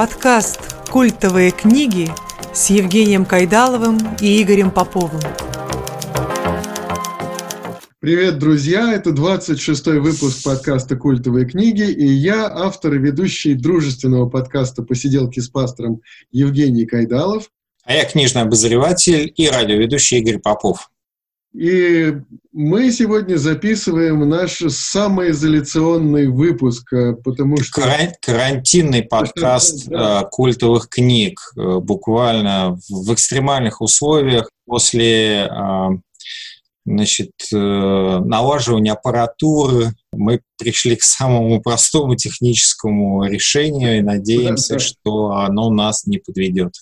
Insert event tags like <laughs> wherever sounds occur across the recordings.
Подкаст «Культовые книги» с Евгением Кайдаловым и Игорем Поповым. Привет, друзья! Это 26-й выпуск подкаста «Культовые книги», и я, автор и ведущий дружественного подкаста «Посиделки с пастором» Евгений Кайдалов. А я книжный обозреватель и радиоведущий Игорь Попов. И мы сегодня записываем наш самоизоляционный выпуск, э, потому что... Карантинный подкаст да. Э, культовых книг. Э, буквально в экстремальных условиях после значит, налаживания аппаратуры мы пришли к самому простому техническому решению и надеемся, да, да. что оно нас не подведет.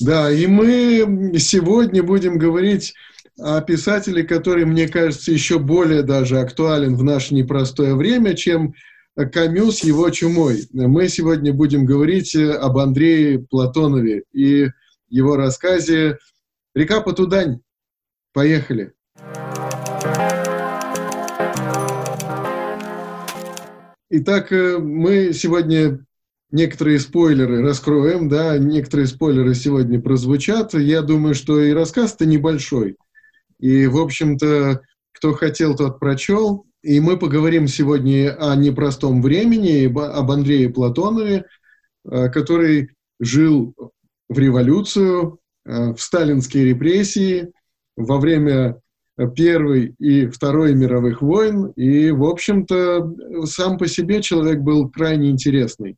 Да, и мы сегодня будем говорить о писателе, который, мне кажется, еще более даже актуален в наше непростое время, чем Камю с его чумой. Мы сегодня будем говорить об Андрее Платонове и его рассказе «Река Потудань». Поехали! Итак, мы сегодня некоторые спойлеры раскроем, да, некоторые спойлеры сегодня прозвучат. Я думаю, что и рассказ-то небольшой – и, в общем-то, кто хотел, тот прочел. И мы поговорим сегодня о непростом времени, об Андрее Платонове, э, который жил в революцию, э, в сталинские репрессии, во время Первой и Второй мировых войн. И, в общем-то, сам по себе человек был крайне интересный.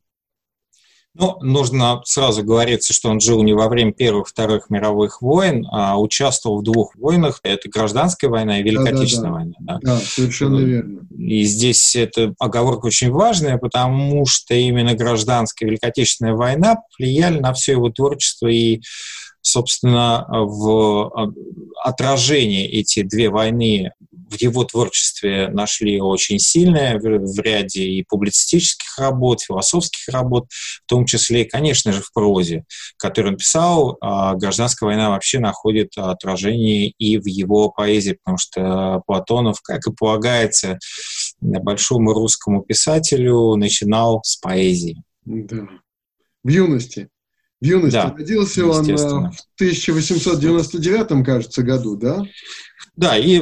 Ну, нужно сразу говориться, что он жил не во время первых, вторых мировых войн, а участвовал в двух войнах. Это гражданская война и Великая да, Отечественная да, война. Да. да, совершенно верно. И здесь эта оговорка очень важная, потому что именно гражданская и Великая Отечественная война влияли на все его творчество и собственно, в а, отражении эти две войны в его творчестве нашли очень сильное в ряде и публицистических работ, философских работ, в том числе, конечно же, в прозе, которую он писал. А гражданская война вообще находит отражение и в его поэзии, потому что Платонов, как и полагается большому русскому писателю, начинал с поэзии. Да. В юности. В юности. Да, Родился он э, в 1899, кажется, году, да? Да, и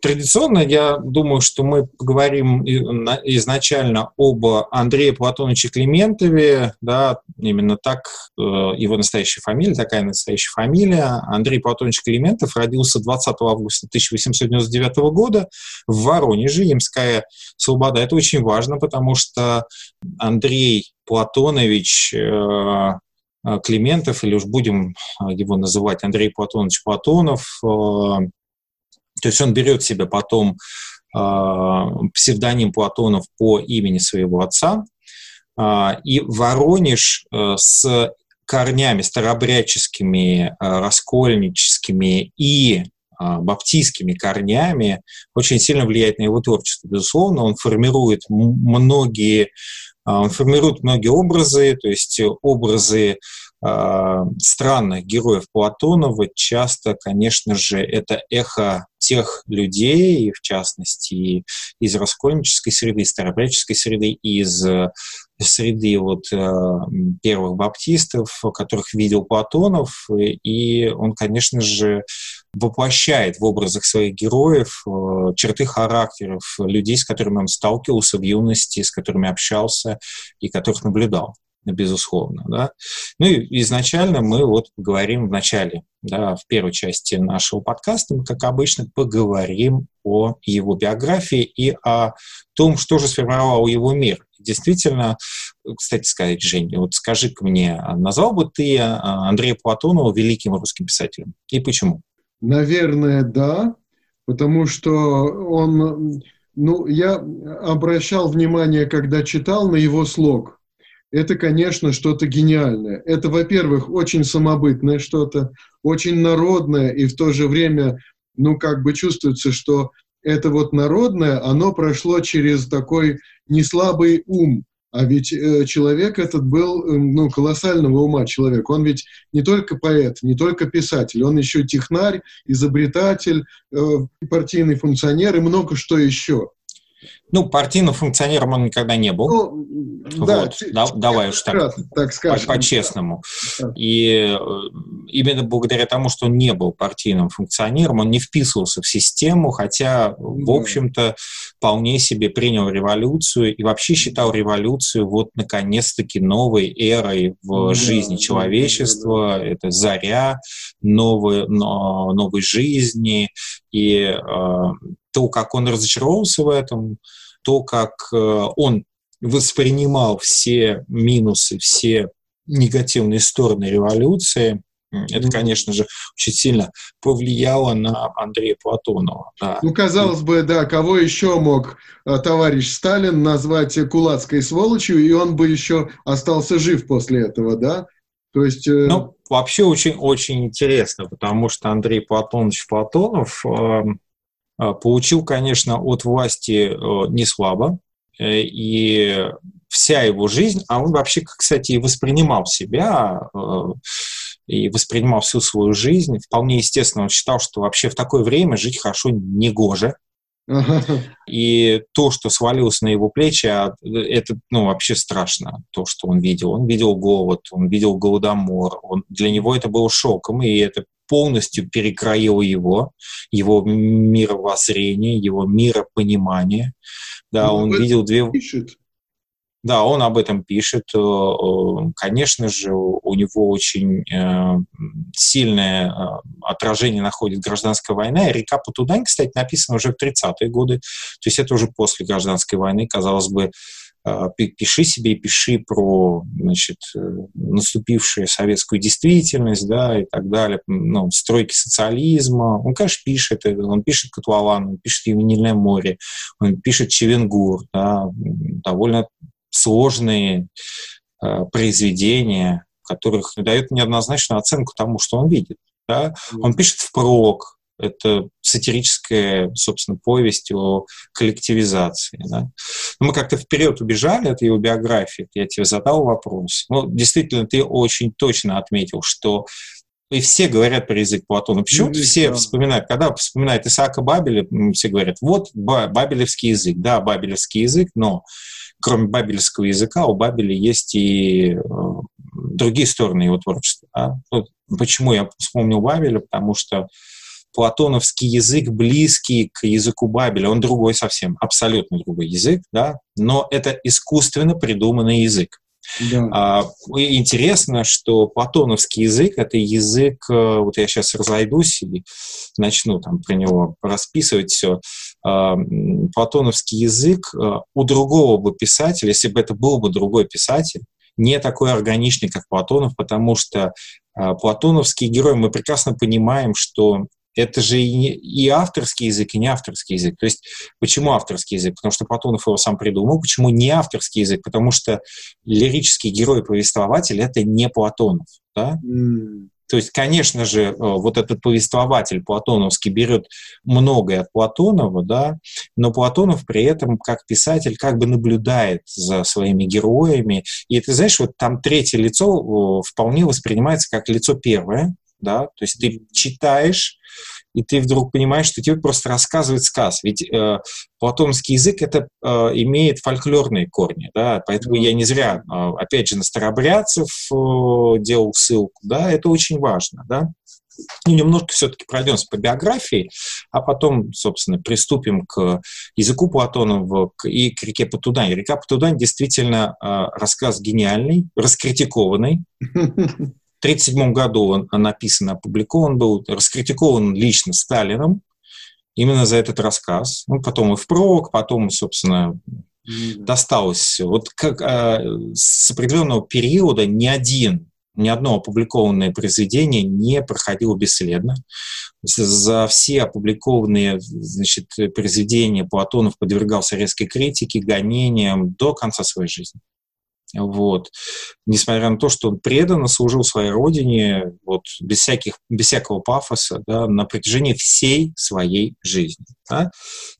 традиционно я думаю, что мы поговорим изначально об Андрее Платоновиче Климентове, да, именно так э, его настоящая фамилия, такая настоящая фамилия. Андрей Платонович Климентов родился 20 августа 1899 года в Воронеже, Ямская Слобода. Это очень важно, потому что Андрей Платонович э, Климентов, или уж будем э, его называть Андрей Платонович Платонов. Э, то есть он берет себе потом псевдоним Платонов по имени своего отца. И Воронеж с корнями старобряческими, раскольническими и баптистскими корнями очень сильно влияет на его творчество. Безусловно, он формирует многие он формирует многие образы, то есть образы э, странных героев Платонова часто, конечно же, это эхо тех людей, в частности, из раскольнической среды, из старобряческой среды, из среды вот, э, первых баптистов, которых видел Платонов, и он, конечно же, воплощает в образах своих героев э, черты характеров людей, с которыми он сталкивался в юности, с которыми общался и которых наблюдал безусловно. Да? Ну и изначально мы вот поговорим в начале, да, в первой части нашего подкаста, мы, как обычно, поговорим о его биографии и о том, что же сформировало его мир. Действительно, кстати сказать, Женя, вот скажи-ка мне, назвал бы ты а, Андрея Платонова великим русским писателем? И почему? Наверное, да, потому что он, ну, я обращал внимание, когда читал на его слог. Это, конечно, что-то гениальное. Это, во-первых, очень самобытное что-то, очень народное, и в то же время, ну, как бы чувствуется, что это вот народное, оно прошло через такой неслабый ум, а ведь э, человек этот был э, ну, колоссального ума человек. Он ведь не только поэт, не только писатель, он еще технарь, изобретатель, э, партийный функционер и много что еще. Ну, партийным функционером он никогда не был. Ну, да, вот, да, давай уж так, так скажем. По-честному. Да. И э, именно благодаря тому, что он не был партийным функционером, он не вписывался в систему, хотя, в общем-то, вполне себе принял революцию и вообще считал революцию вот, наконец-таки, новой эрой в да, жизни человечества. Да, да, да. Это заря новой, новой жизни. И э, то, как он разочаровался в этом, то, как э, он воспринимал все минусы, все негативные стороны революции, это, конечно же, очень сильно повлияло на Андрея Платонова. Да. Ну, казалось бы, да, кого еще мог э, товарищ Сталин назвать кулацкой сволочью, и он бы еще остался жив после этого, да? То есть... Э... Ну, вообще очень, очень интересно, потому что Андрей Платонович Платонов э, а, получил, конечно, от власти э, не слабо, э, и вся его жизнь, а он вообще, кстати, и воспринимал себя, э, и воспринимал всю свою жизнь, вполне естественно, он считал, что вообще в такое время жить хорошо не гоже, и то, что свалилось на его плечи, а, это ну, вообще страшно, то, что он видел. Он видел голод, он видел голодомор. Он, для него это было шоком, и это полностью перекроил его, его мировоззрение, его миропонимание. Да, ну, он видел две... Пишет. Да, он об этом пишет. Э, э, конечно же, у него очень э, сильное отражение находит гражданская война. И «Река Путудань», кстати, написана уже в 30-е годы. То есть это уже после гражданской войны, казалось бы, пиши себе и пиши про значит, э, наступившую советскую действительность, да, и так далее, ну, стройки социализма. Он, конечно, пишет, он пишет Котлован, он пишет Ювенильное море, он пишет Чевенгур, да, довольно сложные э, произведения, которых дает неоднозначную оценку тому, что он видит. Да? Он пишет впрок, это сатирическая, собственно, повесть о коллективизации. Да? Но мы как-то вперед убежали от его биографии. Я тебе задал вопрос. Ну, действительно, ты очень точно отметил, что и все говорят про язык Платона. Почему ну, все вспоминают, когда вспоминают Исаака Бабеля, все говорят, вот бабелевский язык. Да, бабелевский язык, но кроме бабельского языка у Бабеля есть и э, другие стороны его творчества. Да? Вот почему я вспомнил Бабеля? Потому что платоновский язык близкий к языку Бабеля, он другой совсем, абсолютно другой язык, да, но это искусственно придуманный язык. Да. А, интересно, что платоновский язык — это язык, э, вот я сейчас разойдусь и начну там про него расписывать все. А, платоновский язык э, у другого бы писателя, если бы это был бы другой писатель, не такой органичный, как Платонов, потому что а, платоновский герой, мы прекрасно понимаем, что это же и, и авторский язык, и не авторский язык. То есть почему авторский язык? Потому что Платонов его сам придумал. Почему не авторский язык? Потому что лирический герой-повествователь — это не Платонов. Да? Mm. То есть, конечно же, э, вот этот повествователь платоновский берет многое от Платонова, да, но Платонов при этом, как писатель, как бы наблюдает за своими героями. И ты знаешь, вот там третье лицо вполне воспринимается как лицо первое, да, то есть ты читаешь, и ты вдруг понимаешь, что тебе просто рассказывает сказ. Ведь э, платонский язык это э, имеет фольклорные корни, да, поэтому я не зря, э, опять же, на старобрядцев э, делал ссылку, да, это очень важно, да. Ну, немножко все-таки пройдемся по биографии, а потом, собственно, приступим к языку Платонова и к реке Потудань. Река Потудань действительно э, рассказ гениальный, раскритикованный. <laughs> 1937 году он написан, опубликован был, раскритикован лично Сталином именно за этот рассказ. Ну, потом и впрок, потом, собственно, досталось. Вот как а, с определенного периода ни один ни одно опубликованное произведение не проходило бесследно. За все опубликованные значит, произведения Платонов подвергался резкой критике, гонениям до конца своей жизни. Вот. Несмотря на то, что он преданно служил своей родине, вот, без, всяких, без всякого пафоса, да, на протяжении всей своей жизни. Да.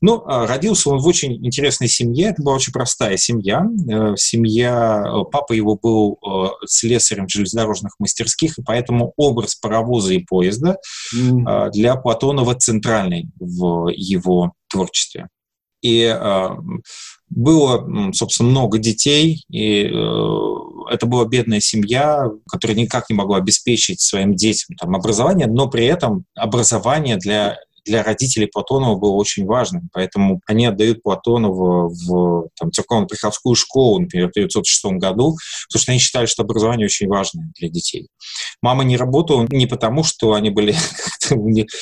Ну, а родился он в очень интересной семье, это была очень простая семья. Э, семья, э, папа его был э, слесарем железнодорожных мастерских, и поэтому образ паровоза и поезда mm. для Платонова центральный в его творчестве. И э, было, собственно, много детей, и э, это была бедная семья, которая никак не могла обеспечить своим детям там, образование, но при этом образование для для родителей Платонова было очень важным. Поэтому они отдают Платонова в там, церковно-приходскую школу, например, в 1906 году, потому что они считали, что образование очень важно для детей. Мама не работала не потому, что они были <laughs> как-то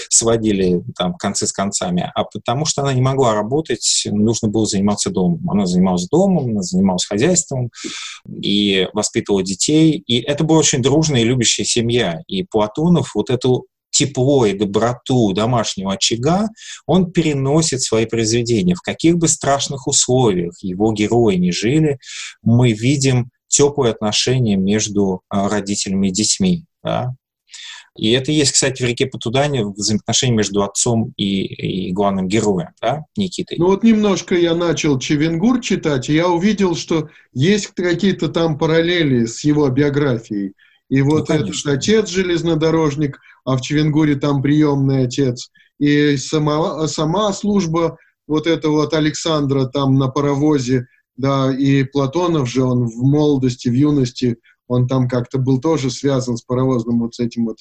сводили там концы с концами, а потому что она не могла работать, нужно было заниматься домом. Она занималась домом, она занималась хозяйством и воспитывала детей. И это была очень дружная и любящая семья. И Платонов вот эту тепло и доброту домашнего очага, он переносит свои произведения. В каких бы страшных условиях его герои не жили, мы видим теплые отношения между а, родителями и детьми. Да? И это есть, кстати, в «Реке Потудане» взаимоотношения между отцом и, и главным героем, да, Никитой. Ну вот немножко я начал Чевенгур читать, и я увидел, что есть какие-то там параллели с его биографией. И вот ну, этот отец железнодорожник, а в Чевенгуре там приемный отец. И сама, сама служба вот этого вот Александра там на паровозе, да, и Платонов же, он в молодости, в юности, он там как-то был тоже связан с паровозным вот с этим вот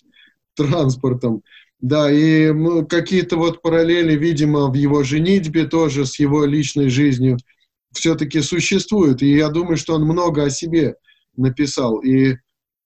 транспортом. Да, и ну, какие-то вот параллели, видимо, в его женитьбе тоже с его личной жизнью все-таки существуют. И я думаю, что он много о себе написал. И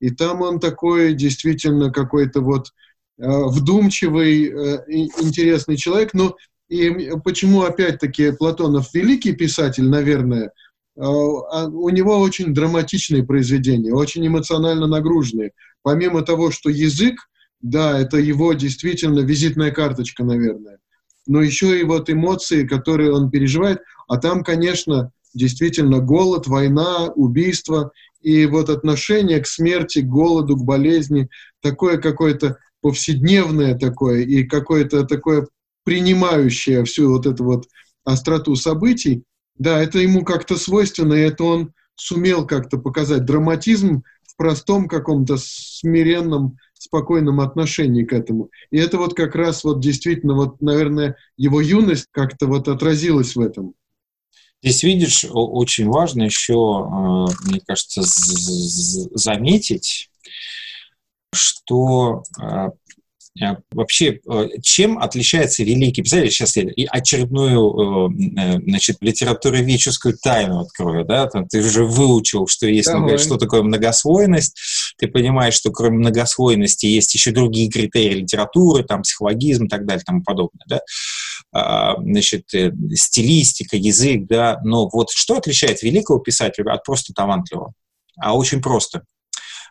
и там он такой действительно какой-то вот вдумчивый, э, интересный человек. Но и почему опять-таки Платонов великий писатель, наверное, э, а у него очень драматичные произведения, очень эмоционально нагруженные. Помимо того, что язык, да, это его действительно визитная карточка, наверное. Но еще и вот эмоции, которые он переживает. А там, конечно, действительно голод, война, убийство и вот отношение к смерти, к голоду, к болезни, такое какое-то повседневное такое и какое-то такое принимающее всю вот эту вот остроту событий, да, это ему как-то свойственно, и это он сумел как-то показать драматизм в простом каком-то смиренном, спокойном отношении к этому. И это вот как раз вот действительно, вот, наверное, его юность как-то вот отразилась в этом. Здесь, видишь, очень важно еще, э, мне кажется, заметить, что э, э, вообще, чем отличается великий писатель, сейчас я очередную, значит, литературоведческую тайну открою, да, там ты уже выучил, что есть, Давай. что такое многослойность, ты понимаешь, что кроме многослойности есть еще другие критерии литературы, там, психологизм и так далее, и тому подобное, да, а, значит, э, стилистика, язык, да, но вот что отличает великого писателя от просто талантливого? А очень просто.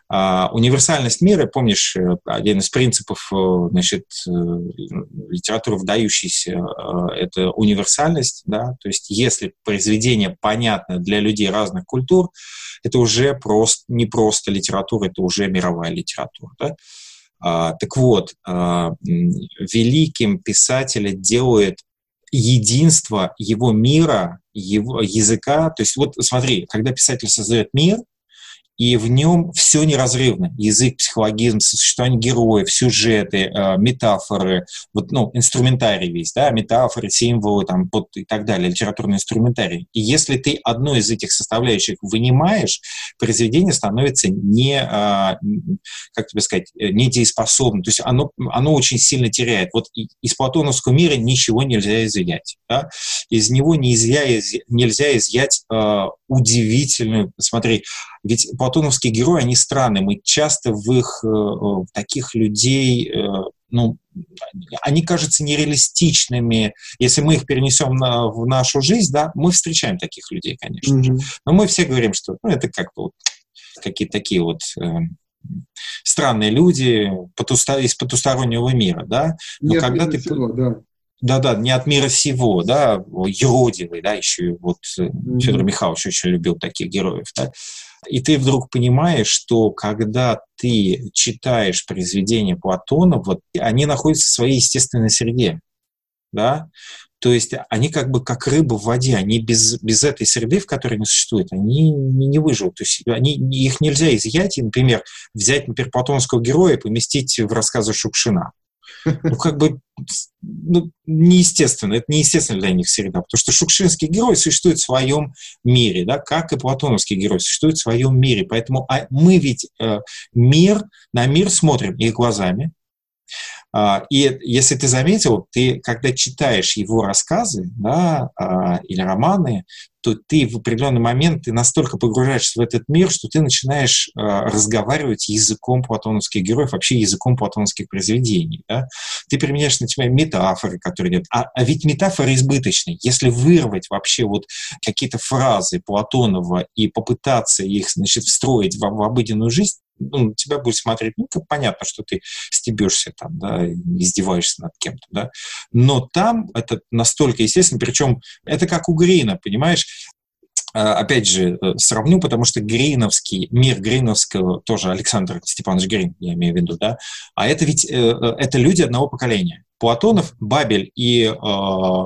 Uh, универсальность мира, помнишь, э, один из принципов э, значит, литературы вдающейся это универсальность, да, то есть если произведение понятно для людей разных культур, это уже просто, не просто литература, это уже мировая литература, да. А, так вот, а, великим писателя делает единство его мира, его языка. То есть вот смотри, когда писатель создает мир, и в нем все неразрывно. Язык, психологизм, существование героев, сюжеты, э, метафоры, вот, ну, инструментарий весь, да, метафоры, символы там, вот, и так далее, литературный инструментарий. И если ты одну из этих составляющих вынимаешь, произведение становится не, э, как тебе сказать, э, недееспособным. То есть оно, оно очень сильно теряет. Вот из платоновского мира ничего нельзя изъять. Да? Из него не изъя, нельзя изъять удивительную, смотри, ведь платоновские герои, они странные. Мы часто в их э, в таких людей, э, ну, они кажутся нереалистичными. Если мы их перенесем на, в нашу жизнь, да, мы встречаем таких людей, конечно mm-hmm. Но мы все говорим, что ну, это как вот какие-то такие вот э, странные люди потустор... из потустороннего мира, да. Но Нет, когда ты... Всего, да. Да-да, не от мира сего, да, юродивый, да, еще вот mm-hmm. Федор Михайлович очень любил таких героев, да. И ты вдруг понимаешь, что когда ты читаешь произведения Платона, вот они находятся в своей естественной среде, да, то есть они как бы как рыба в воде, они без, без этой среды, в которой они существуют, они не, не выживут. То есть они, их нельзя изъять и, например, взять, например, платонского героя и поместить в рассказы Шукшина. Ну, как бы ну, неестественно, это неестественно для них среда, потому что шукшинский герой существует в своем мире, да, как и платоновский герой существует в своем мире, поэтому а мы ведь э, мир, на мир смотрим их глазами, и если ты заметил, ты, когда читаешь его рассказы да, а, или романы, то ты в определенный момент ты настолько погружаешься в этот мир, что ты начинаешь а, разговаривать языком платоновских героев, вообще языком платоновских произведений. Да? Ты применяешь на тебя метафоры, которые нет. А, а ведь метафоры избыточны. Если вырвать вообще вот какие-то фразы Платонова и попытаться их значит, встроить в, в обыденную жизнь, ну, тебя будет смотреть, ну, как понятно, что ты стебешься там, да, издеваешься над кем-то, да, но там это настолько естественно, причем это как у Грина, понимаешь, а, опять же, э, сравню, потому что Грейновский, мир Грейновского, тоже Александр Степанович Грин, я имею в виду, да, а это ведь, э, э, это люди одного поколения. Платонов, Бабель и э,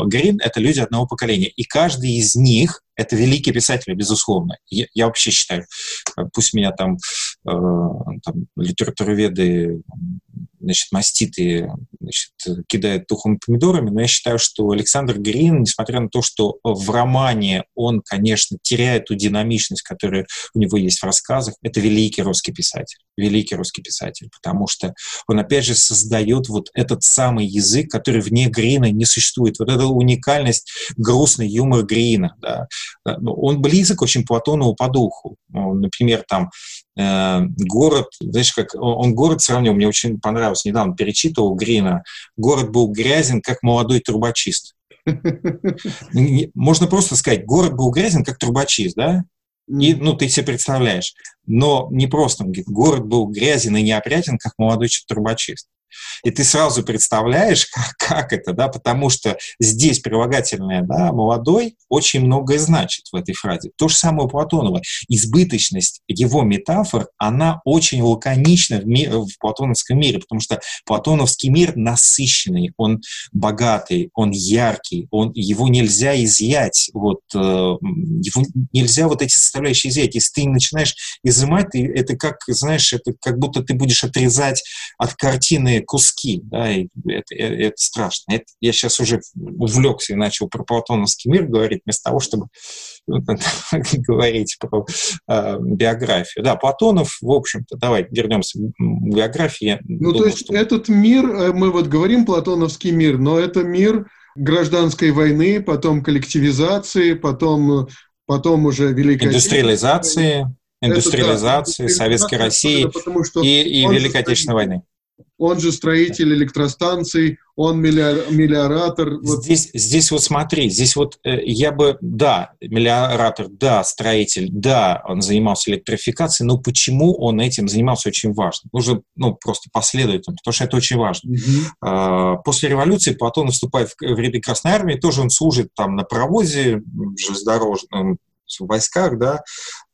Грин — это люди одного поколения. И каждый из них — это великие писатели, безусловно. Я, я вообще считаю, пусть меня там, там литературоведы значит, маститы значит, кидают тухлыми помидорами, но я считаю, что Александр Грин, несмотря на то, что в романе он, конечно, теряет ту динамичность, которая у него есть в рассказах, это великий русский писатель, великий русский писатель, потому что он, опять же, создает вот этот самый язык, который вне Грина не существует. Вот эта уникальность, грустный юмор Грина, да. Он близок очень Платонову по духу. Например, там Э, город, знаешь, как он город сравнил, мне очень понравилось, недавно перечитывал Грина, город был грязен, как молодой трубочист. <laughs> Можно просто сказать, город был грязен, как трубочист, да? И, ну, ты себе представляешь. Но не просто, он говорит, город был грязен и неопрятен, как молодой трубочист. И ты сразу представляешь, <laughs> как, как это, да, потому что здесь прилагательное, да, молодой очень многое значит в этой фразе. То же самое у Платонова. Избыточность его метафор, она очень лаконична в, ми- в платоновском мире, потому что платоновский мир насыщенный, он богатый, он яркий, он, его нельзя изъять, вот, э, его нельзя вот эти составляющие изъять. Если ты начинаешь изымать, ты, это как, знаешь, это как будто ты будешь отрезать от картины куски, да, и это, это, это страшно. Это, я сейчас уже увлекся и начал про платоновский мир говорить, вместо того, чтобы <laughs> говорить про э, биографию. Да, Платонов, в общем-то, давай вернемся к биографии. Ну, думаю, то есть что... этот мир, э, мы вот говорим платоновский мир, но это мир гражданской войны, потом коллективизации, потом, потом уже Великой Индустриализации, индустриализации, это, да, Советской России потому, что и, и Великой Отечественной войны он же строитель электростанций, он мелиоратор. Здесь, вот. здесь вот смотри, здесь вот э, я бы, да, мелиоратор, да, строитель, да, он занимался электрификацией, но почему он этим занимался очень важно? Нужно, ну, просто последовательно, потому что это очень важно. Угу. После революции Платон выступает в, ряды Красной Армии, тоже он служит там на паровозе железнодорожном, в войсках, да,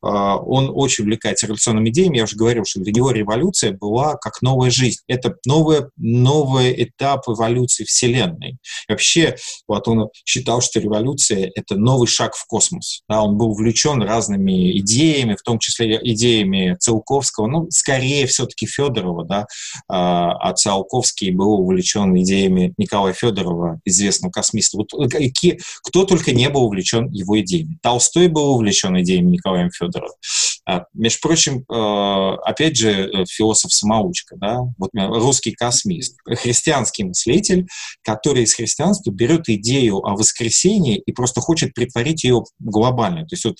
он очень увлекается революционными идеями. Я уже говорил, что для него революция была как новая жизнь. Это новый, новый этап эволюции Вселенной. И вообще, вот он считал, что революция — это новый шаг в космос. Да, он был увлечен разными идеями, в том числе идеями Циолковского, ну, скорее все-таки Федорова, да, а, а Циолковский был увлечен идеями Николая Федорова, известного космиста. Вот, э, кто только не был увлечен его идеями. Толстой был увлечен идеями Николая Федорова. А, между прочим, э, опять же, э, философ-самоучка, да, вот русский космист, христианский мыслитель, который из христианства берет идею о воскресении и просто хочет притворить ее глобально. То есть вот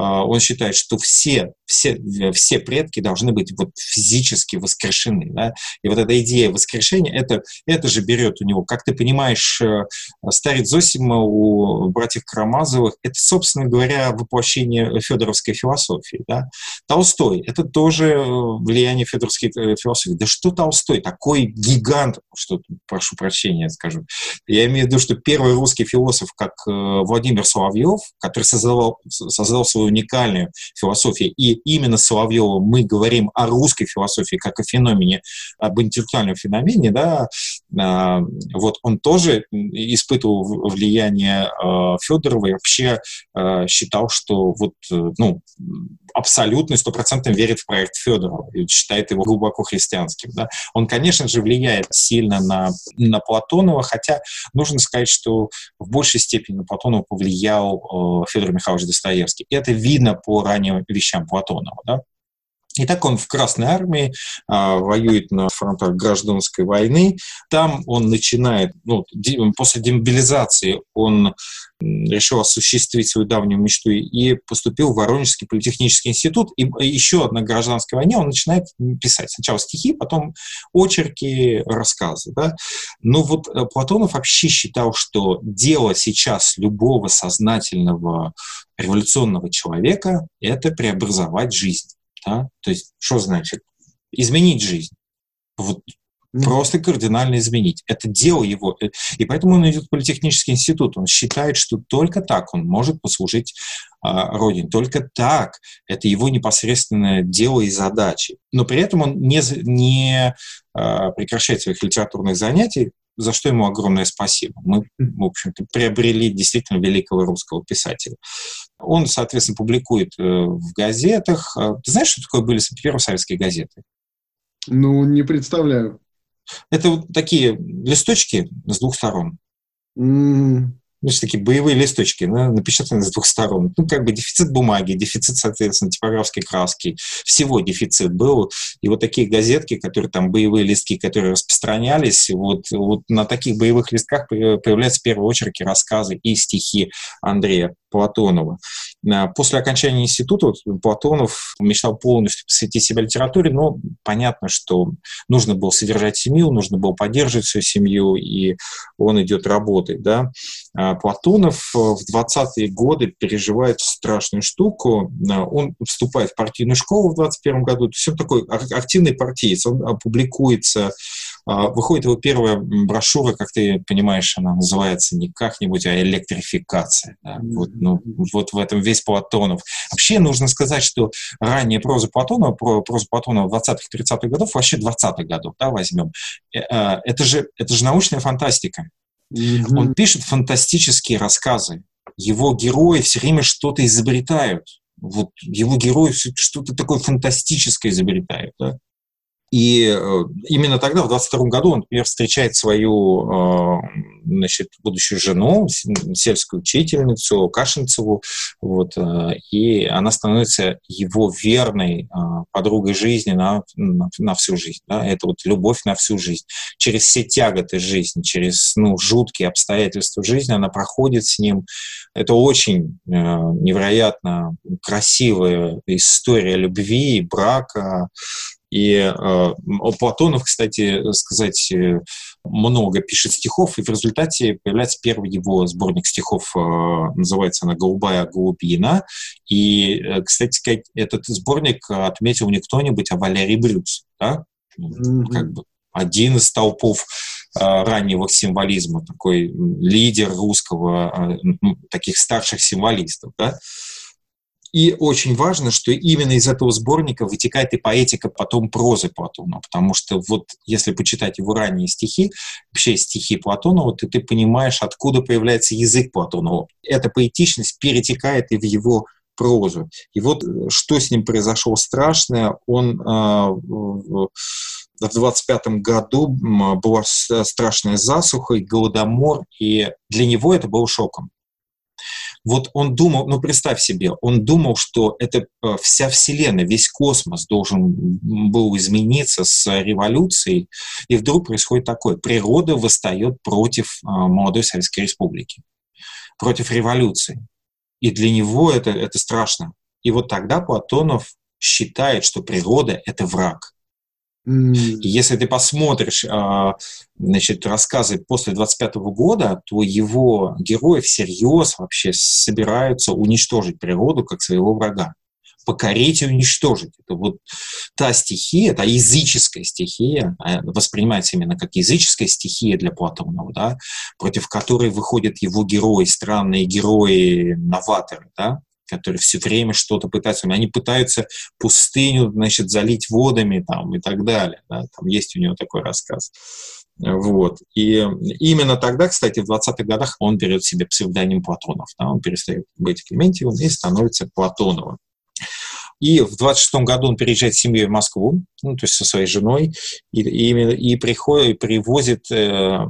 он считает, что все, все, все предки должны быть вот физически воскрешены. Да? И вот эта идея воскрешения, это, это же берет у него, как ты понимаешь, э, старец Зосима у братьев Карамазовых, это, собственно говоря, воплощение федоровской философии. Да? Толстой, это тоже э, влияние федоровской э, философии. Да что Толстой? Такой гигант, что, прошу прощения, скажу. Я имею в виду, что первый русский философ, как Владимир Соловьев, который создавал, создал свою уникальную философию. И именно Соловьеву мы говорим о русской философии как о феномене, об интеллектуальном феномене, да, а, вот он тоже испытывал влияние а, Федорова и вообще а, считал, что вот, ну, абсолютно стопроцентно верит в проект Федорова и считает его глубоко христианским. Да? Он, конечно же, влияет сильно на, на Платонова, хотя нужно сказать, что в большей степени на Платонова повлиял э, Федор Михайлович Достоевский. И это видно по ранним вещам Платонова. Да? И так он в Красной армии а, воюет на фронтах гражданской войны. Там он начинает, ну, после демобилизации он решил осуществить свою давнюю мечту и поступил в Воронежский политехнический институт. И еще на гражданской войне он начинает писать сначала стихи, потом очерки, рассказы. Да? Но вот э, Платонов вообще считал, что дело сейчас любого сознательного революционного человека – это преобразовать жизнь. Да? То есть, что значит? Изменить жизнь. Вот Просто кардинально изменить. Это дело его. Э, и поэтому он идет в политехнический институт. Он считает, что только так он может послужить а, Родине. Только так. Это его непосредственное дело и задачи. Но при этом он не, не а, прекращает своих литературных занятий, за что ему огромное спасибо. Мы, в общем-то, приобрели действительно великого русского писателя. Он, соответственно, публикует э, в газетах. А, ты знаешь, что такое были первые советские газеты? Ну, не представляю. Это вот такие листочки с двух сторон. Mm. Значит, такие боевые листочки, да, напечатаны с двух сторон. Ну, как бы дефицит бумаги, дефицит, соответственно, типографской краски. Всего дефицит был. И вот такие газетки, которые там, боевые листки, которые распространялись, вот, вот на таких боевых листках появляются в первую очередь рассказы и стихи Андрея Платонова. Э, после окончания института Платонов мечтал полностью посвятить себя литературе, но понятно, что нужно было содержать семью, нужно было поддерживать свою семью, и он идет работать. Да? А Платонов в 20-е годы переживает страшную штуку. Э, он вступает в партийную школу в 21 году, то есть он такой активный партиец, он публикуется выходит его первая брошюра, как ты понимаешь, она называется не как-нибудь, а электрификация. Да? Вот, ну, вот в этом весь Платонов. Вообще нужно сказать, что ранняя проза Платонова, про прозу Платонова 20-30-х годов, вообще 20-х годов, да, возьмем, э, а, это же, это же научная фантастика. Mm-hmm. Он пишет фантастические рассказы. Его герои все время что-то изобретают. Вот его герои что-то такое фантастическое изобретают. Да? И э, именно тогда, в 22 году, он, например, встречает свою э, значит, будущую жену, сельскую учительницу Кашинцеву, вот, э, и она становится его верной подругой жизни на, на, на всю жизнь. Да? Это вот любовь на всю жизнь. Через все тяготы жизни, через ну, жуткие обстоятельства жизни она проходит с ним. Это очень невероятно красивая история любви, брака, и э, Платонов, кстати, сказать, э, много пишет стихов, и в результате появляется первый его сборник стихов, э, называется она «Голубая голубина». И, э, кстати сказать, этот сборник отметил не кто-нибудь, а Валерий Брюс, да? Mm-hmm. Как бы один из толпов э, раннего символизма, такой лидер русского, э, таких старших символистов, да? И очень важно, что именно из этого сборника вытекает и поэтика потом прозы Платона, потому что вот если почитать его ранние стихи, вообще стихи Платонова, то ты понимаешь, откуда появляется язык Платонова. Эта поэтичность перетекает и в его прозу. И вот э, что с ним произошло страшное, он э, в 25 году была страшная засуха и голодомор, и для него это был шоком. Вот он думал, ну представь себе, он думал, что это э, вся Вселенная, весь космос должен был измениться с революцией, и вдруг происходит такое. Природа восстает против э, молодой Советской Республики, против революции. И для него это, это страшно. И вот тогда Платонов считает, что природа — это враг. Если ты посмотришь а, значит, рассказы после 25 года, то его герои всерьез вообще собираются уничтожить природу как своего врага. Покорить и уничтожить. Это вот та стихия, та языческая стихия, а, воспринимается именно как языческая стихия для Платонова, да, против которой выходят его герои, странные герои-новаторы, да, которые все время что-то пытаются. Они пытаются пустыню, значит, залить водами там и так далее. Да? Там есть у него такой рассказ. Вот. И именно тогда, кстати, в 20-х годах он берет себе псевдоним Платонов. Да? Он перестает быть Клементьевым и становится Платоновым. И в 26 году он переезжает с семьей в Москву, ну, то есть со своей женой, и, и, и приходит, привозит э,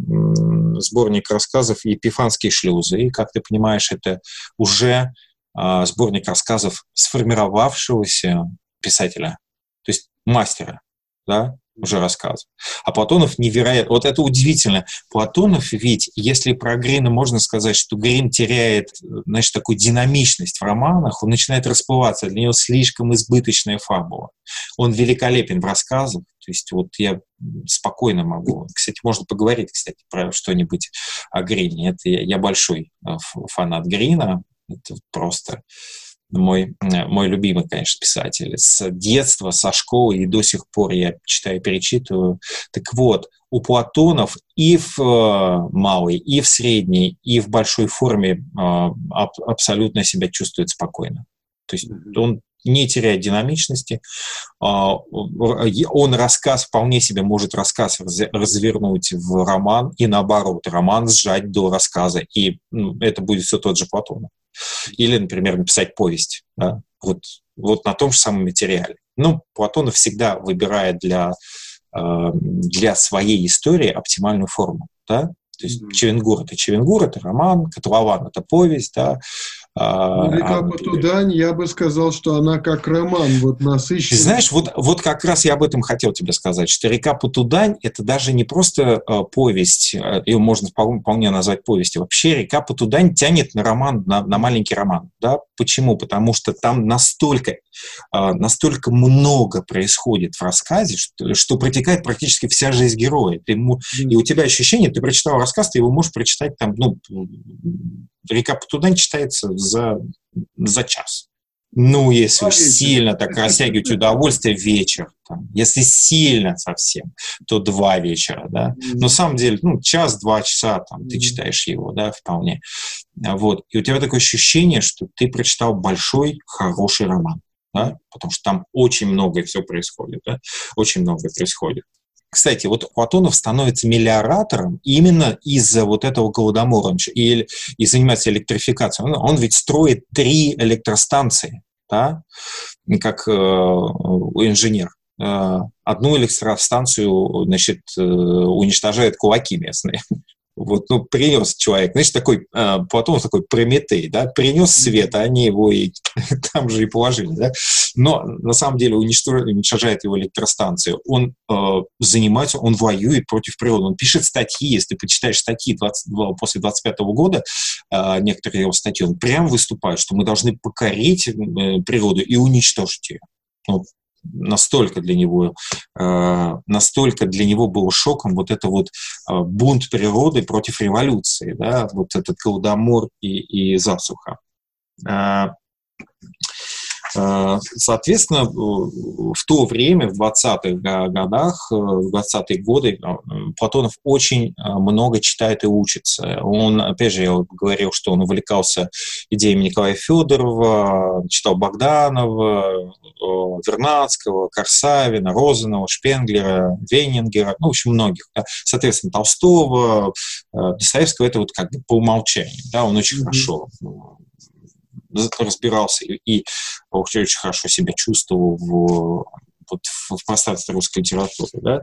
сборник рассказов «Епифанские шлюзы». И, как ты понимаешь, это уже сборник рассказов сформировавшегося писателя, то есть мастера, да, уже рассказывал. А Платонов невероятно... Вот это удивительно. Платонов ведь, если про Грина можно сказать, что Грин теряет, значит, такую динамичность в романах, он начинает расплываться. Для него слишком избыточная фабула. Он великолепен в рассказах. То есть вот я спокойно могу... Кстати, можно поговорить, кстати, про что-нибудь о Грине. Это я, я большой э, фанат Грина. Это просто мой, э, мой любимый, конечно, писатель. С детства, со школы и до сих пор я читаю, перечитываю. Так вот, у Платонов и в э, малой, и в средней, и в большой форме э, аб, абсолютно себя чувствует спокойно. То есть он не теряет динамичности. А, он рассказ, вполне себе может рассказ развернуть в роман, и наоборот, роман сжать до рассказа, и ну, это будет все тот же Платонов. Или, например, написать повесть. Да? Вот, вот на том же самом материале. Ну, Платонов всегда выбирает для, э, для своей истории оптимальную форму. Да? То есть mm-hmm. Чевенгур — это Чевенгур, это роман, Котлован — это повесть, да, а, ну, Река Батудань, я бы сказал, что она как роман, вот насыщенный. Знаешь, вот, вот как раз я об этом хотел тебе сказать, что река Патудань – это даже не просто э, повесть, э, ее можно вполне назвать повестью. Вообще река Патудань тянет на роман, на, на маленький роман. Да? Почему? Потому что там настолько, э, настолько много происходит в рассказе, что, что протекает практически вся жизнь героя. Ты. И у тебя ощущение, ты прочитал рассказ, ты его можешь прочитать там, ну, река Патудань читается за, за час. Ну, если уж сильно так растягивать удовольствие, вечер. Там. Если сильно совсем, то два вечера, да. Но на самом деле, ну, час-два часа там ты читаешь его, да, вполне. Вот. И у тебя такое ощущение, что ты прочитал большой, хороший роман, да, потому что там очень многое все происходит, да, очень многое происходит. Кстати, вот Платонов становится мелиоратором именно из-за вот этого голодомора и, и занимается электрификацией. Он, он ведь строит три электростанции, да, как э, инженер. Э, одну электростанцию, значит, э, уничтожают кулаки местные. Вот, ну, принес человек, знаешь, такой, э, Платонов такой Прометей, да, принес свет, а они его и <laughs> там же и положили, да. Но на самом деле уничтожает его электростанцию. Он э, занимается, он воюет против природы, он пишет статьи, если ты почитаешь статьи 20, после 25 года, э, некоторые его статьи, он прям выступает, что мы должны покорить э, природу и уничтожить ее. Ну, настолько для него, э, настолько для него был шоком вот это вот э, бунт природы против революции, да, вот этот голодомор и, и засуха. Э, соответственно, в то время, в 20-х годах, э, в 20-е годы, э, Платонов очень много читает и учится. Он, опять же, я говорил, что он увлекался идеями Николая Федорова, читал Богданова, Вернадского, Корсавина, Розанова, Шпенглера, Вейнингера, ну, в общем, многих. Да. Соответственно, Толстого, Достоевского это вот как бы по умолчанию. Да, он очень mm-hmm. хорошо разбирался и, очень, очень хорошо себя чувствовал в, вот, в пространстве русской литературы. Да?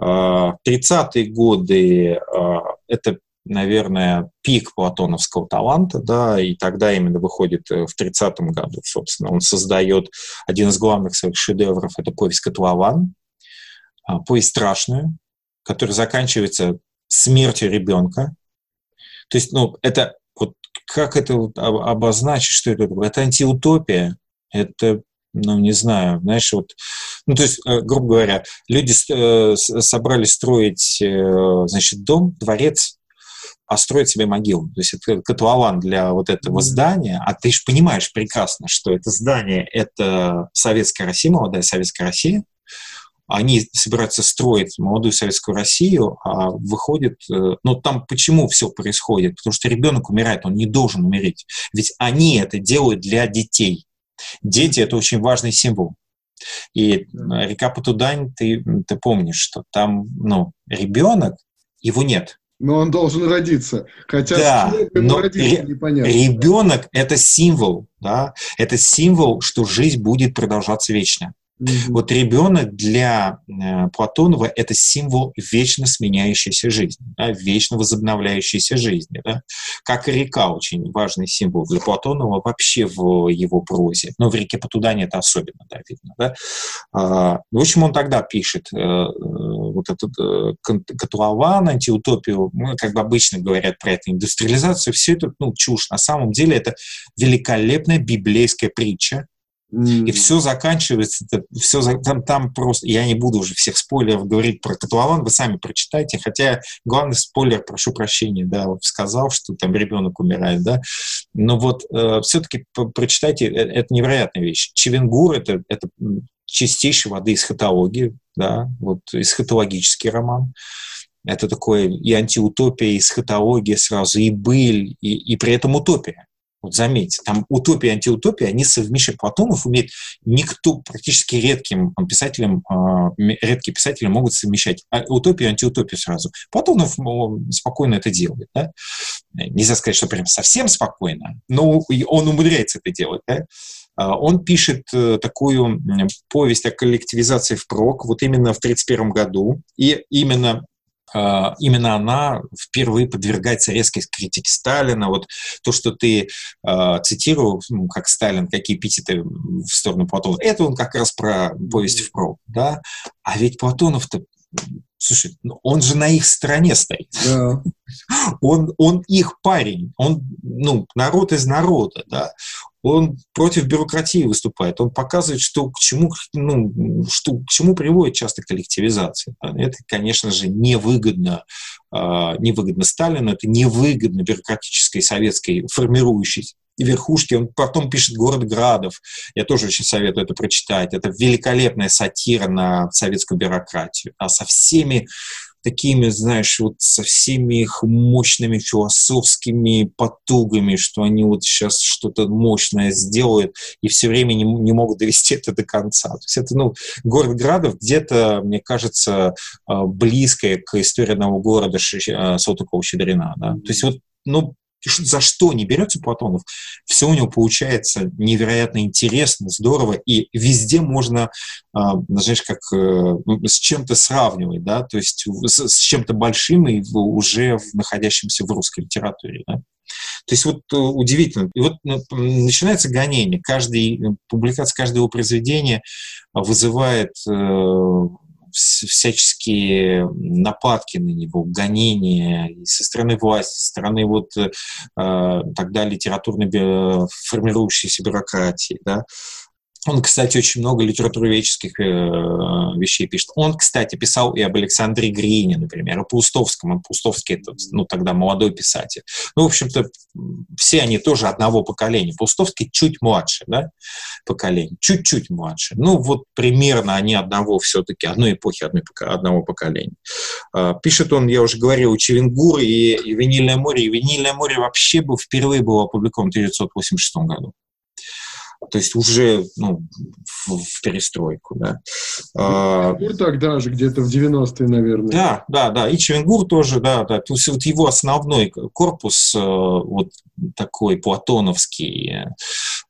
30-е а, годы а, — это наверное, пик платоновского таланта, да, и тогда именно выходит э, в 30-м году, собственно, он создает один из главных своих шедевров, это повесть «Котлован», а, повесть страшная, которая заканчивается смертью ребенка. То есть, ну, это как это вот обозначить, что это такое? Это антиутопия, это, ну, не знаю, знаешь, вот, ну, то есть, э, грубо говоря, люди э, собрались строить, э, значит, дом, дворец, а строить себе могилу. То есть это котлован для вот этого здания, а ты же понимаешь прекрасно, что это здание — это Советская Россия, молодая Советская Россия, они собираются строить молодую советскую Россию, а выходит... Э, ну, там почему все происходит? Потому что ребенок умирает, он не должен умереть. Ведь они это делают для детей. Дети — это очень важный символ. И река Патудань, ты, ты помнишь, что там, ну, ребенок, его нет. Но он должен родиться. Хотя да, но родиться, непонятно. ребенок – это символ, да, это символ, что жизнь будет продолжаться вечно. Mm-hmm. Вот ребенок для э, Платонова – это символ вечно сменяющейся жизни, да, вечно возобновляющейся жизни. Да? Как и река – очень важный символ для Платонова вообще в его прозе. Но в реке Потудане это особенно да, видно. Да? А, в общем, он тогда пишет э вот этот э, котлован, антиутопию, ну, как бы обычно говорят про это, индустриализацию, все это ну, чушь. На самом деле это великолепная библейская притча, и все заканчивается, это, все там, там просто, я не буду уже всех спойлеров говорить про Котлован, вы сами прочитайте, хотя главный спойлер, прошу прощения, да, сказал, что там ребенок умирает, да, но вот э, все-таки прочитайте, э, это невероятная вещь. Чевенгур это, это чистейшей воды эсхатологии, да, вот эсхатологический роман. Это такое и антиутопия, и эсхатология сразу, и быль, и, и при этом утопия. Вот заметьте, там утопия и антиутопия, они совмещают. Платонов умеет, никто, практически редким писателям, а, редкие писатели могут совмещать а, утопию и антиутопию сразу. Платонов спокойно это делает. Да? Нельзя сказать, что прям совсем спокойно, но он умудряется это делать. Да? А, он пишет э, такую повесть о коллективизации впрок вот именно в 1931 году. И именно именно она впервые подвергается резкой критике Сталина. Вот то, что ты э, цитировал, ну, как Сталин, какие эпитеты в сторону Платонова, это он как раз про повесть в проб, да? А ведь Платонов-то Слушай, ну, он же на их стороне стоит. Да. <laughs> Он, он их парень, он ну, народ из народа, да он против бюрократии выступает, он показывает, что к чему, ну, что, к чему приводит часто коллективизация. Это, конечно же, невыгодно, э, невыгодно Сталину, это невыгодно бюрократической советской формирующейся верхушки. Он потом пишет «Город Градов». Я тоже очень советую это прочитать. Это великолепная сатира на советскую бюрократию. А со всеми такими, знаешь, вот со всеми их мощными философскими потугами, что они вот сейчас что-то мощное сделают и все время не, не могут довести это до конца. То есть это, ну, город Градов где-то, мне кажется, а, близкое к истории одного города а, Салтыкова-Щедрина. Да? То есть вот ну, за что не берется Платонов, все у него получается невероятно интересно, здорово, и везде можно, а, знаешь, как э, ну, с чем-то сравнивать, да, то есть с, чем-то большим и уже находящимся в русской литературе, да. То есть вот э, удивительно. И вот начинается гонение. Каждый, публикация каждого произведения вызывает э, всяческие нападки на него, гонения и со стороны власти, со стороны вот э, тогда литературной формирующейся бюрократии, да, он, кстати, очень много литературоведческих э, вещей пишет. Он, кстати, писал и об Александре Грине, например, о Паустовском. Он Паустовский, это, ну, тогда молодой писатель. Ну, в общем-то, все они тоже одного поколения. Паустовский чуть младше, да, поколение. Чуть-чуть младше. Ну, вот примерно они одного все-таки, одной эпохи, одной, одного поколения. Э, пишет он, я уже говорил, у Чевенгур и, и «Винильное море». И «Винильное море» вообще был, впервые был опубликован в 1986 году то есть уже ну, в, в перестройку. Да. Чевенгур а, тогда же, где-то в 90-е, наверное. Да, да, да, и Чевенгур тоже, да, да. То есть вот его основной корпус э, вот такой платоновский,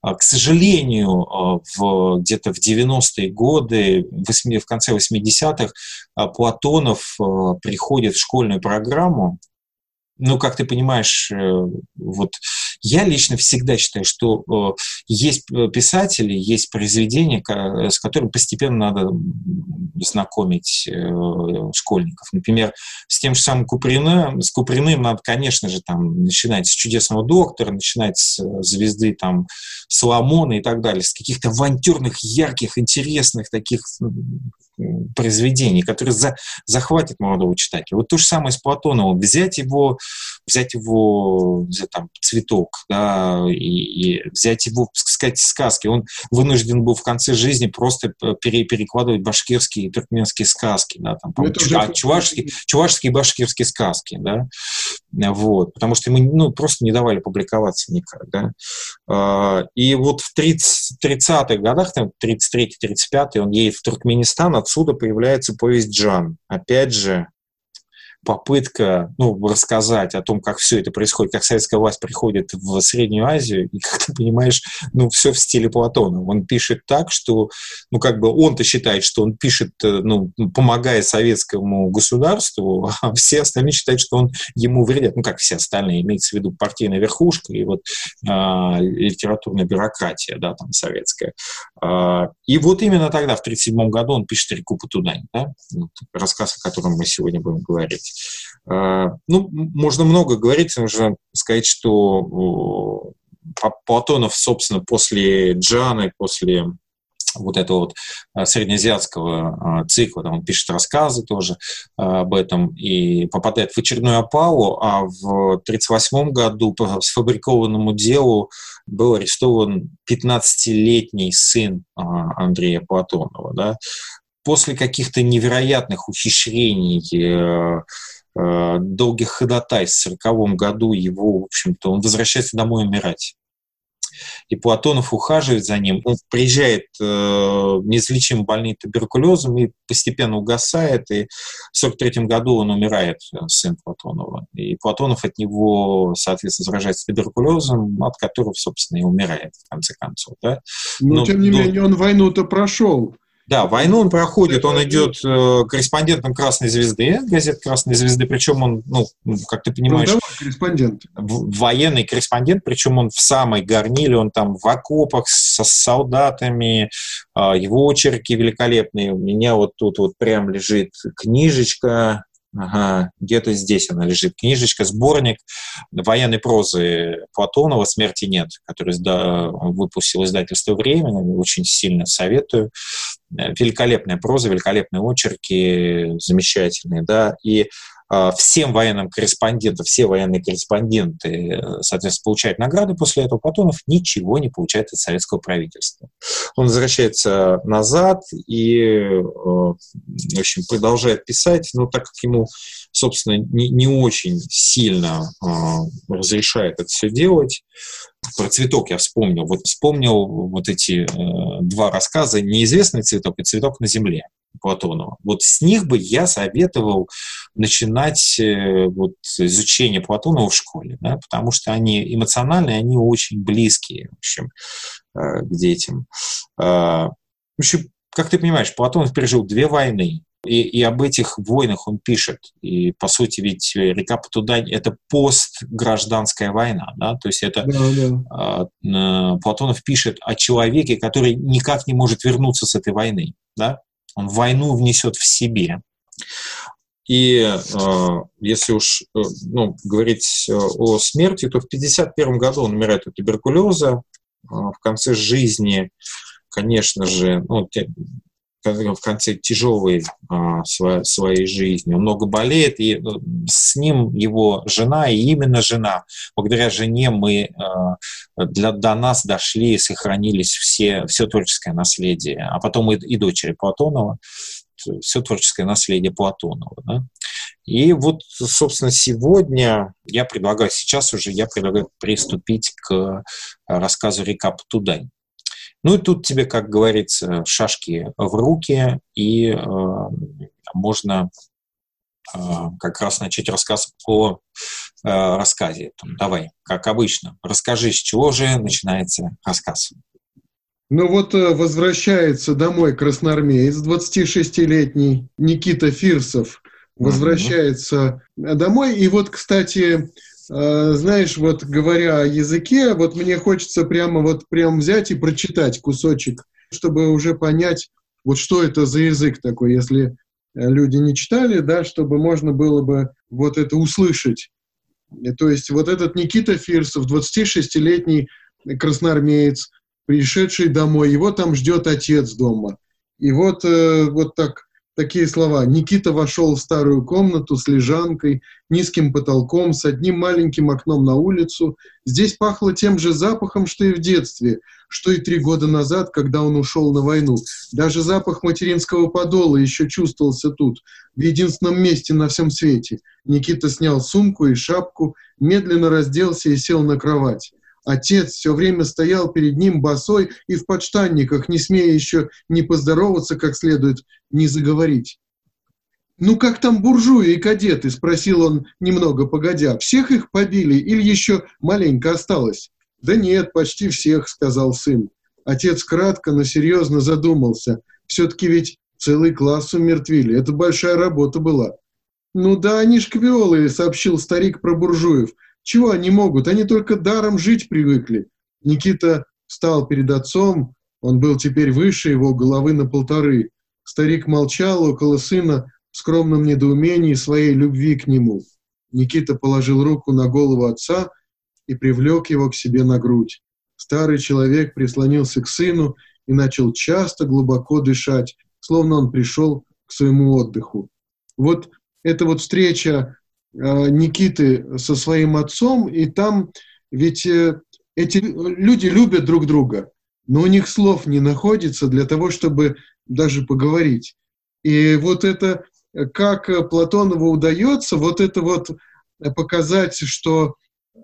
а, к сожалению, а, в, где-то в 90-е годы, в, в конце 80-х, Платонов приходит в школьную программу, ну, как ты понимаешь, э, вот я лично всегда считаю, что э, есть э, писатели, есть произведения, с которыми постепенно надо знакомить школьников. Например, с тем же самым Куприным, с Куприным надо, конечно же, там, начинать с «Чудесного доктора», начинать с «Звезды», там, Соломона и так далее, с каких-то авантюрных, ярких, интересных таких произведений, которые за, захватят молодого читателя. Вот то же самое с Платоновым. Взять его, взять его, взять там цветок, да, и, и взять его, сказать, сказки. Он вынужден был в конце жизни просто пере, перекладывать башкирские и туркменские сказки, да, там, ну, чувашские, чувашские, чувашские и башкирские сказки, да, вот, потому что ему, ну, просто не давали публиковаться никак, да. А, и вот в 30, 30-х годах, там, 33-35 он едет в Туркменистан, отсюда появляется повесть «Джан». Опять же, попытка ну, рассказать о том, как все это происходит, как советская власть приходит в Среднюю Азию, и, <laughs> как ты понимаешь, ну, все в стиле Платона. Он пишет так, что, ну, как бы он-то считает, что он пишет, э, ну, помогая советскому государству, <laughs> а все остальные считают, что он ему вредит, ну, как все остальные, имеется в виду партийная верхушка и вот а, литературная бюрократия, да, там, советская. А, и вот именно тогда, в 1937 году, он пишет «Реку Потудань», да, вот, рассказ, о котором мы сегодня будем говорить. А, ну, можно много говорить, нужно сказать, что Платонов, собственно, после Джаны, после вот этого вот а, среднеазиатского а, цикла, там он пишет рассказы тоже об этом и попадает в очередную опалу, а в 1938 году по сфабрикованному делу был арестован 15-летний сын Андрея Платонова. Да? После каких-то невероятных ухищрений э, э, долгих ходатайств в 1940 году его, в общем-то, он возвращается домой умирать и Платонов ухаживает за ним. Он приезжает э, неизлечимо больный туберкулезом и постепенно угасает, и в 43 году он умирает, э, сын Платонова. И Платонов от него, соответственно, заражается туберкулезом, от которого, собственно, и умирает, в конце концов. Да? Но, Но тем не до... менее, он войну-то прошел. Да, войну он проходит, он идет э, корреспондентом Красной Звезды, газет Красной Звезды, причем он, ну, как ты понимаешь, ну, корреспондент. военный корреспондент, причем он в самой горниле, он там в окопах со солдатами, э, его очерки великолепные. У меня вот тут вот прям лежит книжечка, Ага, где-то здесь она лежит. Книжечка, сборник военной прозы Платонова «Смерти нет», который выпустил издательство «Время». Очень сильно советую. Великолепная проза, великолепные очерки, замечательные, да. И всем военным корреспондентам, все военные корреспонденты, соответственно, получают награды после этого, Платонов ничего не получает от советского правительства. Он возвращается назад и, э, в общем, продолжает писать, но так как ему, собственно, не, не очень сильно э, разрешает это все делать, про цветок я вспомнил. Вот вспомнил вот эти э, два рассказа «Неизвестный цветок» и «Цветок на земле». Платонова. Вот с них бы я советовал начинать э, вот, изучение Платонова в школе, да, потому что они эмоциональные, они очень близкие, в общем, э, к детям. Э, в общем, как ты понимаешь, Платонов пережил две войны, и, и об этих войнах он пишет. И, по сути, ведь река Потудань — это постгражданская война. Да? То есть это да, да. Платонов пишет о человеке, который никак не может вернуться с этой войны. Да? Он войну внесет в себе. И э, если уж э, ну, говорить э, о смерти, то в 1951 году он умирает от туберкулеза. Э, в конце жизни, конечно же, ну, в конце тяжелой а, своей, жизни. Он много болеет, и ну, с ним его жена, и именно жена. Благодаря жене мы а, для, до нас дошли и сохранились все, все творческое наследие. А потом и, и дочери Платонова, все творческое наследие Платонова. Да? И вот, собственно, сегодня я предлагаю, сейчас уже я предлагаю приступить к рассказу «Река Птудань». Ну и тут тебе, как говорится, шашки в руки, и э, можно э, как раз начать рассказ о э, рассказе. Давай, как обычно, расскажи, с чего же начинается рассказ. Ну вот э, возвращается домой красноармеец, 26-летний Никита Фирсов, возвращается mm-hmm. домой. И вот, кстати, знаешь, вот говоря о языке, вот мне хочется прямо вот прям взять и прочитать кусочек, чтобы уже понять, вот что это за язык такой, если э, люди не читали, да, чтобы можно было бы вот это услышать. И, то есть вот этот Никита Фирсов, 26-летний красноармеец, пришедший домой, его там ждет отец дома. И вот, э, вот так такие слова. Никита вошел в старую комнату с лежанкой, низким потолком, с одним маленьким окном на улицу. Здесь пахло тем же запахом, что и в детстве, что и три года назад, когда он ушел на войну. Даже запах материнского подола еще чувствовался тут, в единственном месте на всем свете. Никита снял сумку и шапку, медленно разделся и сел на кровать. Отец все время стоял перед ним босой и в подштанниках, не смея еще не поздороваться как следует, не заговорить. «Ну как там буржуи и кадеты?» – спросил он немного погодя. «Всех их побили или еще маленько осталось?» «Да нет, почти всех», – сказал сын. Отец кратко, но серьезно задумался. Все-таки ведь целый класс умертвили. Это большая работа была. «Ну да, они шквиолы», – сообщил старик про буржуев. «Чего они могут? Они только даром жить привыкли». Никита встал перед отцом. Он был теперь выше его головы на полторы. Старик молчал около сына в скромном недоумении своей любви к нему. Никита положил руку на голову отца и привлек его к себе на грудь. Старый человек прислонился к сыну и начал часто глубоко дышать, словно он пришел к своему отдыху. Вот эта вот встреча Никиты со своим отцом, и там ведь э, эти люди любят друг друга, но у них слов не находится для того, чтобы даже поговорить. И вот это, как Платонову удается, вот это вот показать, что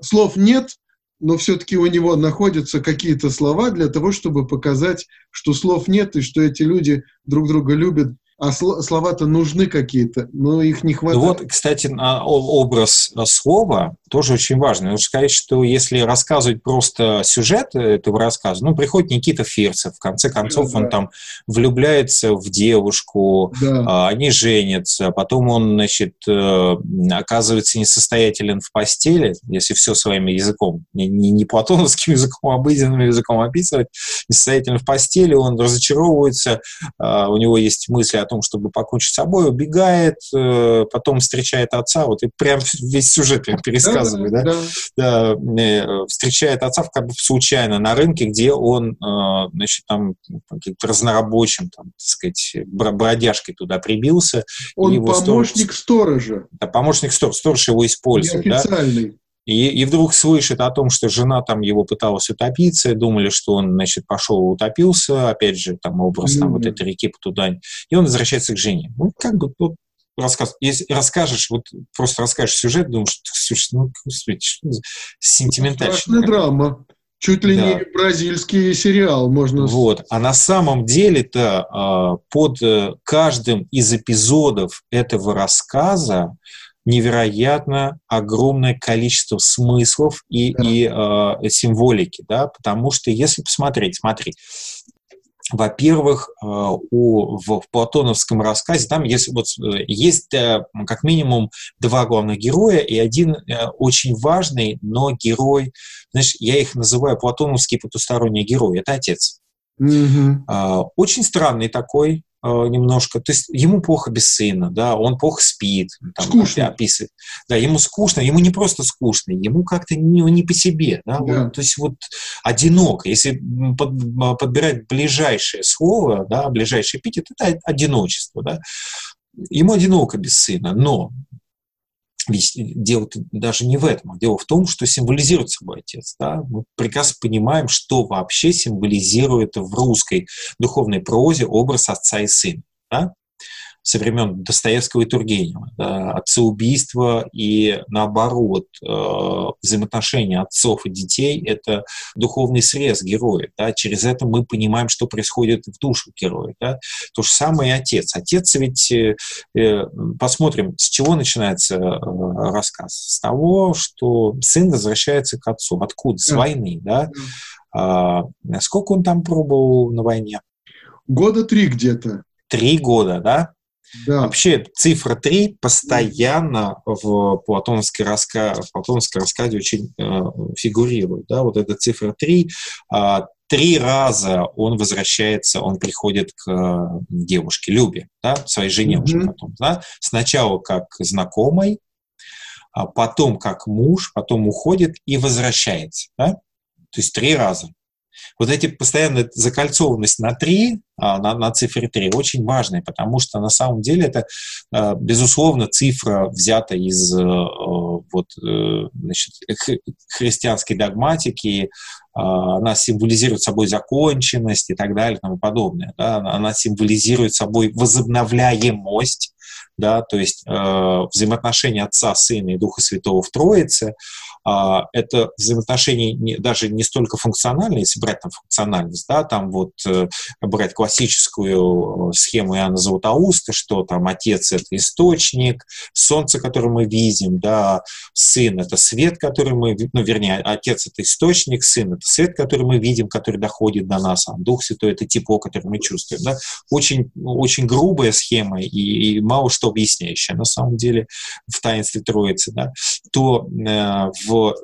слов нет, но все-таки у него находятся какие-то слова для того, чтобы показать, что слов нет и что эти люди друг друга любят а слова-то нужны какие-то, но их не хватает. Ну вот, кстати, образ слова тоже очень важный. Нужно сказать, что если рассказывать просто сюжет этого рассказа, ну, приходит Никита Фирцев, в конце концов да, он да. там влюбляется в девушку, да. А, они женятся, потом он, значит, э, оказывается несостоятелен в постели, если все своим языком, не, не, не платоновским языком, а обыденным языком описывать, несостоятелен в постели, он разочаровывается, а, у него есть мысли о том, чтобы покончить с собой, убегает, э, потом встречает отца, вот и прям весь сюжет прям пересказываю, да, да, да. да э, встречает отца как бы случайно на рынке, где он, э, значит, там каким-то разнорабочим, там, так сказать, бродяжкой туда прибился. Он помощник сторож... сторожа. Да, помощник сторожа, сторож его использует, да. И, и вдруг слышит о том, что жена там его пыталась утопиться, думали, что он, значит, пошел и утопился, опять же, там образ mm-hmm. там вот этой реки Потудань, и он возвращается к жене. Ну, как бы, вот, рассказ, если расскажешь, вот просто расскажешь сюжет, думаешь, слушай, ну, господи, что за сентиментальная. Страшная драма. Чуть ли да. не бразильский сериал, можно Вот. А на самом деле-то а, под э, каждым из эпизодов этого рассказа невероятно огромное количество смыслов и, да. и э, символики, да, потому что если посмотреть, смотри, во-первых, э, у, в, в платоновском рассказе там есть, вот, э, есть э, как минимум два главных героя и один очень важный, но герой, знаешь, я их называю платоновские потусторонние герои, это отец. Mm-hmm. Очень странный такой, Э, немножко, то есть ему плохо без сына, да, он плохо спит, там, скучно. описывает, да, ему скучно, ему не просто скучно, ему как-то не, не по себе, да, да. Он, то есть вот одиноко, если под, подбирать ближайшее слово, да, ближайший эпитет, это одиночество, да, ему одиноко без сына, но дело даже не в этом, а дело в том, что символизирует собой отец. Да? Мы прекрасно понимаем, что вообще символизирует в русской духовной прозе образ отца и сына. Да? Со времен Достоевского и Тургенева. Да, отцеубийство и, наоборот, э, взаимоотношения отцов и детей – это духовный срез героя. Да, через это мы понимаем, что происходит в душу героя. Да. То же самое и отец. Отец ведь, э, э посмотрим, с чего начинается рассказ. С того, что сын возвращается к отцу. Откуда? С войны. Да? А, сколько он там пробовал на войне? Года три где-то. Три года, да? Да. Вообще цифра 3 постоянно в платоновской, раска... в платоновской рассказе очень э, фигурирует. Да? Вот эта цифра 3. Э, а, три раза он возвращается, он приходит к э, девушке Любе, да? своей жене mm-hmm. уже потом. Да? Сначала как знакомой, а потом как муж, потом уходит и возвращается. Да? То есть три раза. Вот эти постоянная закольцованность на 3, а, на, на цифре 3 очень важная, потому что на самом деле это, а, безусловно, цифра взята из э, вот, э, значит, христианской догматики, а, она символизирует собой законченность и так далее и тому подобное. Да? Она символизирует собой возобновляемость да, то есть э, взаимоотношения Отца, Сына и Духа Святого в Троице, а, это взаимоотношения не, даже не столько функциональные, если брать там функциональность, да, там вот э, брать классическую э, схему Иоанна Златоуста, что там Отец — это источник, Солнце, которое мы видим, да, Сын — это свет, который мы, ну, вернее, Отец — это источник, Сын — это свет, который мы видим, который доходит до нас, а Дух Святой — это тепло, которое мы чувствуем, да. Очень, очень грубая схема и, и мало что объясняющая, на самом деле, в таинстве Троицы, да, то э, в в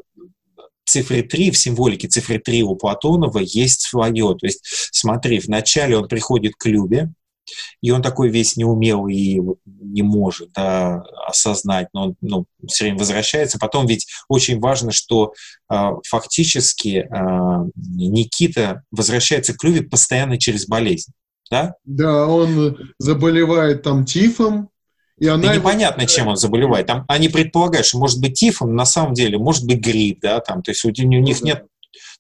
цифре 3, в символике цифры 3 у Платонова есть свое. То есть, смотри, вначале он приходит к Любе, и он такой весь неумелый и не может да, осознать, но он ну, все время возвращается. Потом ведь очень важно, что э, фактически э, Никита возвращается к Любе постоянно через болезнь. Да? да, он заболевает там тифом, и она непонятно, его... чем он заболевает. Там, они предполагают, что может быть тифом, на самом деле может быть грипп, да, там, то есть у, у них ну да. нет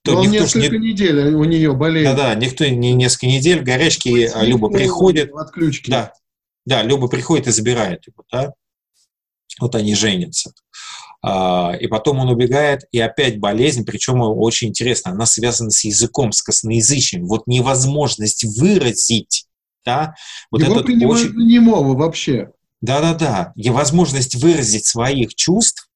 то Но никто несколько не... недель у нее болеет. Да-да, никто не несколько недель, горячки, а Люба приходит. Отключки. Да, да, Люба приходит и забирает его, да. Вот они женятся. А, и потом он убегает, и опять болезнь, причем очень интересно, она связана с языком, с косноязычием. Вот невозможность выразить, да, вот Его этот очень... немого вообще. Да-да-да, и возможность выразить своих чувств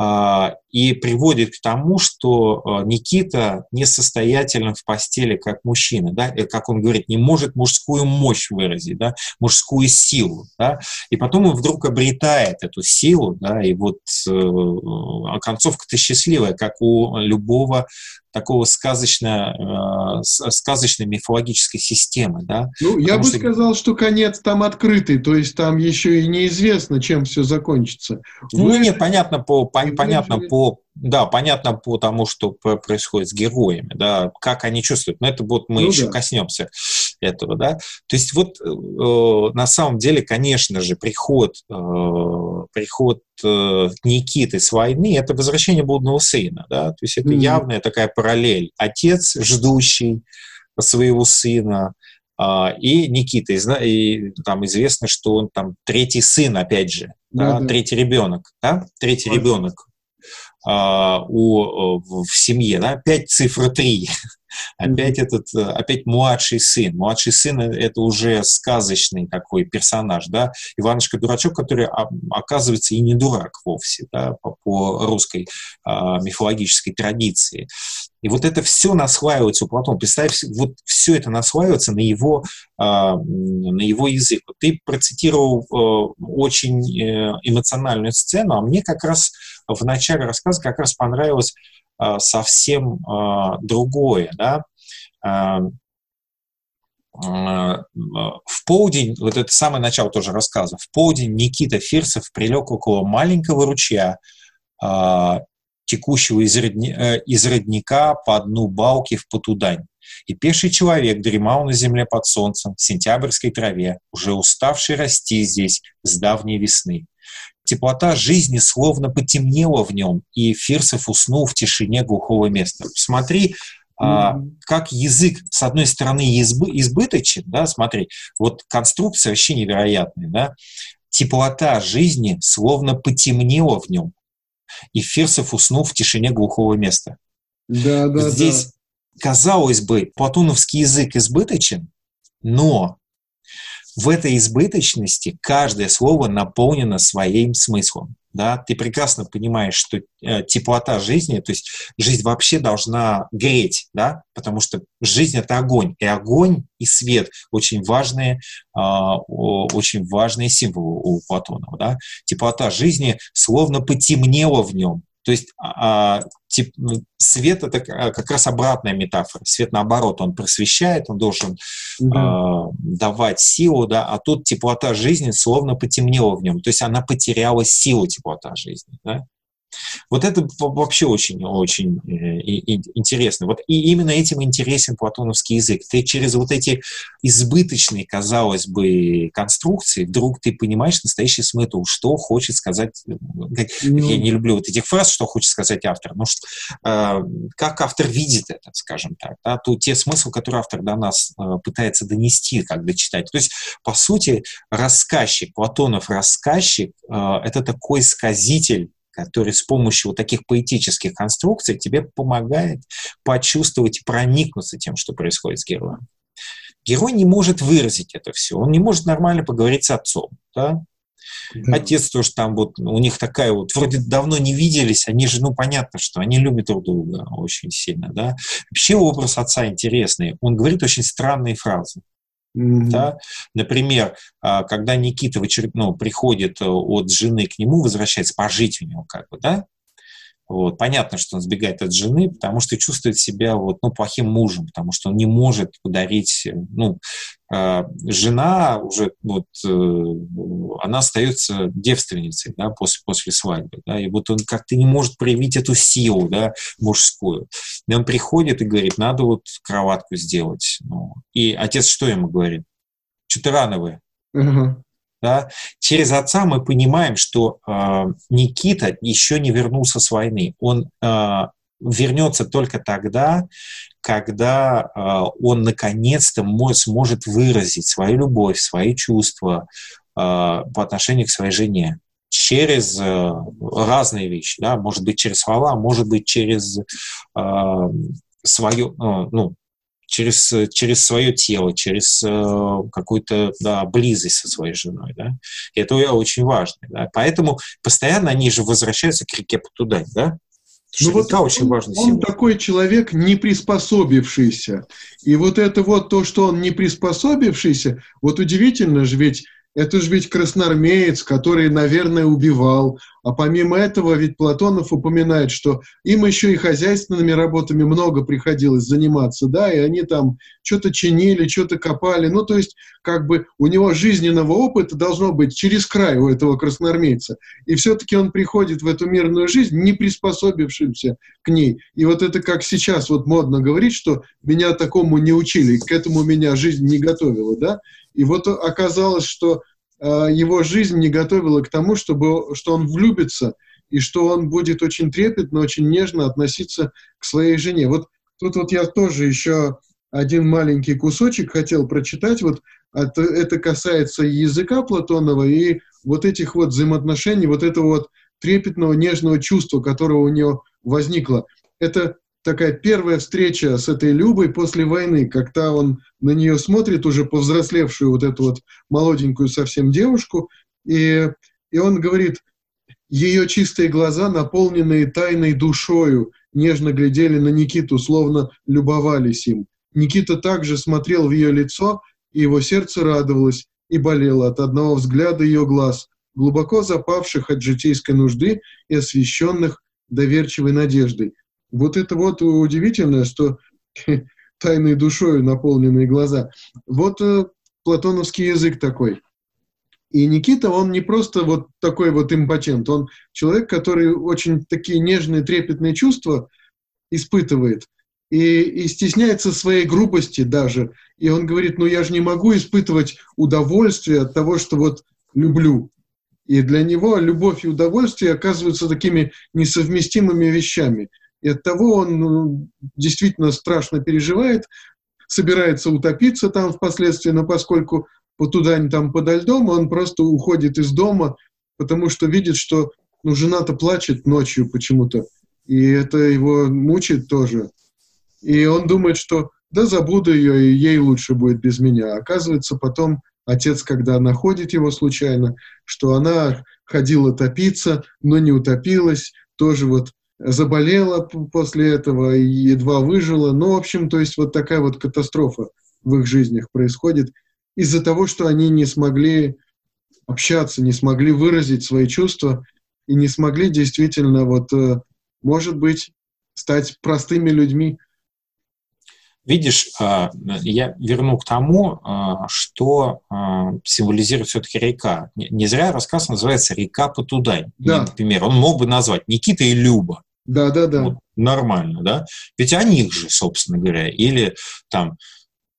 а, и приводит к тому, что а, Никита несостоятелен в постели как мужчина, да, и, как он говорит, не может мужскую мощь выразить, да, мужскую силу, да, и потом он вдруг обретает эту силу, да, и вот э, концовка-то счастливая, как у любого такого сказочно, э, сказочной мифологической системы. Да? Ну, я бы что... сказал, что конец там открытый, то есть там еще и неизвестно, чем все закончится. Ну, Вы... нет, понятно по, по, понятно по да, понятно по тому, что происходит с героями, да, как они чувствуют. Но это вот мы ну, еще да. коснемся этого, да. То есть вот э, на самом деле, конечно же, приход, э, приход э, Никиты с войны – это возвращение блудного сына, да. То есть это mm-hmm. явная такая параллель. Отец, ждущий своего сына, Uh, и Никита, и, там известно, что он там третий сын, опять же, да, да, да. третий ребенок, да, третий ребенок а, у, в, в семье, да, опять цифра 3, <laughs> опять этот, опять младший сын. Младший сын – это уже сказочный такой персонаж, да, Иванушка-дурачок, который оказывается и не дурак вовсе, да, по, по русской а, мифологической традиции. И вот это все наслаивается у Платона. Представь, вот все это наслаивается на его, а, на его язык. Ты процитировал э, очень э, эмоциональную сцену, а мне как раз в начале рассказа как раз понравилось а, совсем а, другое. Да? В полдень, вот это самое начало тоже рассказа, в полдень Никита Фирсов прилег около маленького ручья, текущего из, родни, э, из родника по дну балки в Потудань. И пеший человек дремал на земле под солнцем, в сентябрьской траве, уже уставший расти здесь с давней весны. Теплота жизни словно потемнела в нем, и Фирсов уснул в тишине глухого места. Смотри, а, как язык, с одной стороны, избы, избыточен, да, смотри, вот конструкция вообще невероятная, да, теплота жизни словно потемнела в нем, и Фирсов уснул в тишине глухого места. Да, да, Здесь, да. казалось бы, платоновский язык избыточен, но в этой избыточности каждое слово наполнено своим смыслом. Да? Ты прекрасно понимаешь, что э, теплота жизни, то есть жизнь вообще должна греть, да? потому что жизнь — это огонь, и огонь и свет — очень важные, э, очень важные символы у Платонова. Да? Теплота жизни словно потемнела в нем, то есть а, тип, ну, свет это как раз обратная метафора. Свет наоборот, он просвещает, он должен да. а, давать силу, да, а тут теплота жизни словно потемнела в нем. То есть она потеряла силу теплота жизни. Да? Вот это вообще очень-очень э, интересно. Вот и именно этим интересен платоновский язык. Ты через вот эти избыточные, казалось бы, конструкции, вдруг ты понимаешь настоящий смысл, что хочет сказать... Э, ну, я не люблю вот этих фраз, что хочет сказать автор, но что, э, как автор видит это, скажем так, да, то те смысл, который автор до нас э, пытается донести, когда читать. То есть, по сути, рассказчик, Платонов рассказчик, это такой сказитель который с помощью вот таких поэтических конструкций тебе помогает почувствовать и проникнуться тем, что происходит с героем. Герой не может выразить это все, он не может нормально поговорить с отцом. Да? Да. Отец тоже там вот, у них такая вот, вроде давно не виделись, они же, ну, понятно, что они любят друг друга очень сильно, да. Вообще образ отца интересный, он говорит очень странные фразы. Mm-hmm. Да? Например, а, когда Никита в очеред... ну, приходит э, от жены к нему, возвращается пожить у него, как бы, да, вот. Понятно, что он сбегает от жены, потому что чувствует себя вот, ну, плохим мужем, потому что он не может подарить... Ну, э, жена уже, вот, э, она остается девственницей да, после, после свадьбы. Да, и вот он как-то не может проявить эту силу да, мужскую. И он приходит и говорит, надо вот кроватку сделать. Ну, и отец что ему говорит? Что-то рано. Uh-huh. Да? Через отца мы понимаем, что э, Никита еще не вернулся с войны. Он э, вернется только тогда, когда э, он наконец-то сможет выразить свою любовь, свои чувства э, по отношению к своей жене через э, разные вещи, да, может быть через слова, может быть через э, свою, э, ну, через, через свое тело, через э, какую-то да, близость со своей женой. Да? И это очень важно. Да? Поэтому постоянно они же возвращаются к реке Потудань. Да? Ну вот очень он, важный он такой человек, не приспособившийся. И вот это вот то, что он не приспособившийся, вот удивительно же, ведь это же ведь красноармеец, который, наверное, убивал. А помимо этого, ведь Платонов упоминает, что им еще и хозяйственными работами много приходилось заниматься, да, и они там что-то чинили, что-то копали. Ну, то есть, как бы у него жизненного опыта должно быть через край у этого красноармейца. И все-таки он приходит в эту мирную жизнь, не приспособившимся к ней. И вот это как сейчас вот модно говорить, что меня такому не учили, к этому меня жизнь не готовила, да. И вот оказалось, что его жизнь не готовила к тому, чтобы, что он влюбится, и что он будет очень трепетно, очень нежно относиться к своей жене. Вот тут вот я тоже еще один маленький кусочек хотел прочитать. Вот это, это касается языка Платонова и вот этих вот взаимоотношений, вот этого вот трепетного, нежного чувства, которое у него возникло. Это такая первая встреча с этой Любой после войны, когда он на нее смотрит, уже повзрослевшую вот эту вот молоденькую совсем девушку, и, и он говорит, ее чистые глаза, наполненные тайной душою, нежно глядели на Никиту, словно любовались им. Никита также смотрел в ее лицо, и его сердце радовалось и болело от одного взгляда ее глаз, глубоко запавших от житейской нужды и освещенных доверчивой надеждой. Вот это вот удивительно, что <laughs> тайной душой наполненные глаза. Вот э, платоновский язык такой. И Никита, он не просто вот такой вот импотент, он человек, который очень такие нежные, трепетные чувства испытывает и, и стесняется своей грубости даже. И он говорит, ну я же не могу испытывать удовольствие от того, что вот люблю. И для него любовь и удовольствие оказываются такими несовместимыми вещами. И от того он ну, действительно страшно переживает, собирается утопиться там впоследствии, но поскольку туда там подо льдом, он просто уходит из дома, потому что видит, что ну, жена-то плачет ночью почему-то, и это его мучает тоже. И он думает, что да забуду ее, и ей лучше будет без меня. Оказывается, потом отец, когда находит его случайно, что она ходила топиться, но не утопилась, тоже вот заболела после этого и едва выжила. Ну, в общем, то есть вот такая вот катастрофа в их жизнях происходит из-за того, что они не смогли общаться, не смогли выразить свои чувства и не смогли действительно вот, э, может быть, стать простыми людьми. видишь, а, я верну к тому, а, что символизирует все-таки река. Не зря рассказ называется «Река Потудань». Да. Например, он мог бы назвать Никита и Люба. Да, да, да. Вот, нормально, да? Ведь о них же, собственно говоря. Или там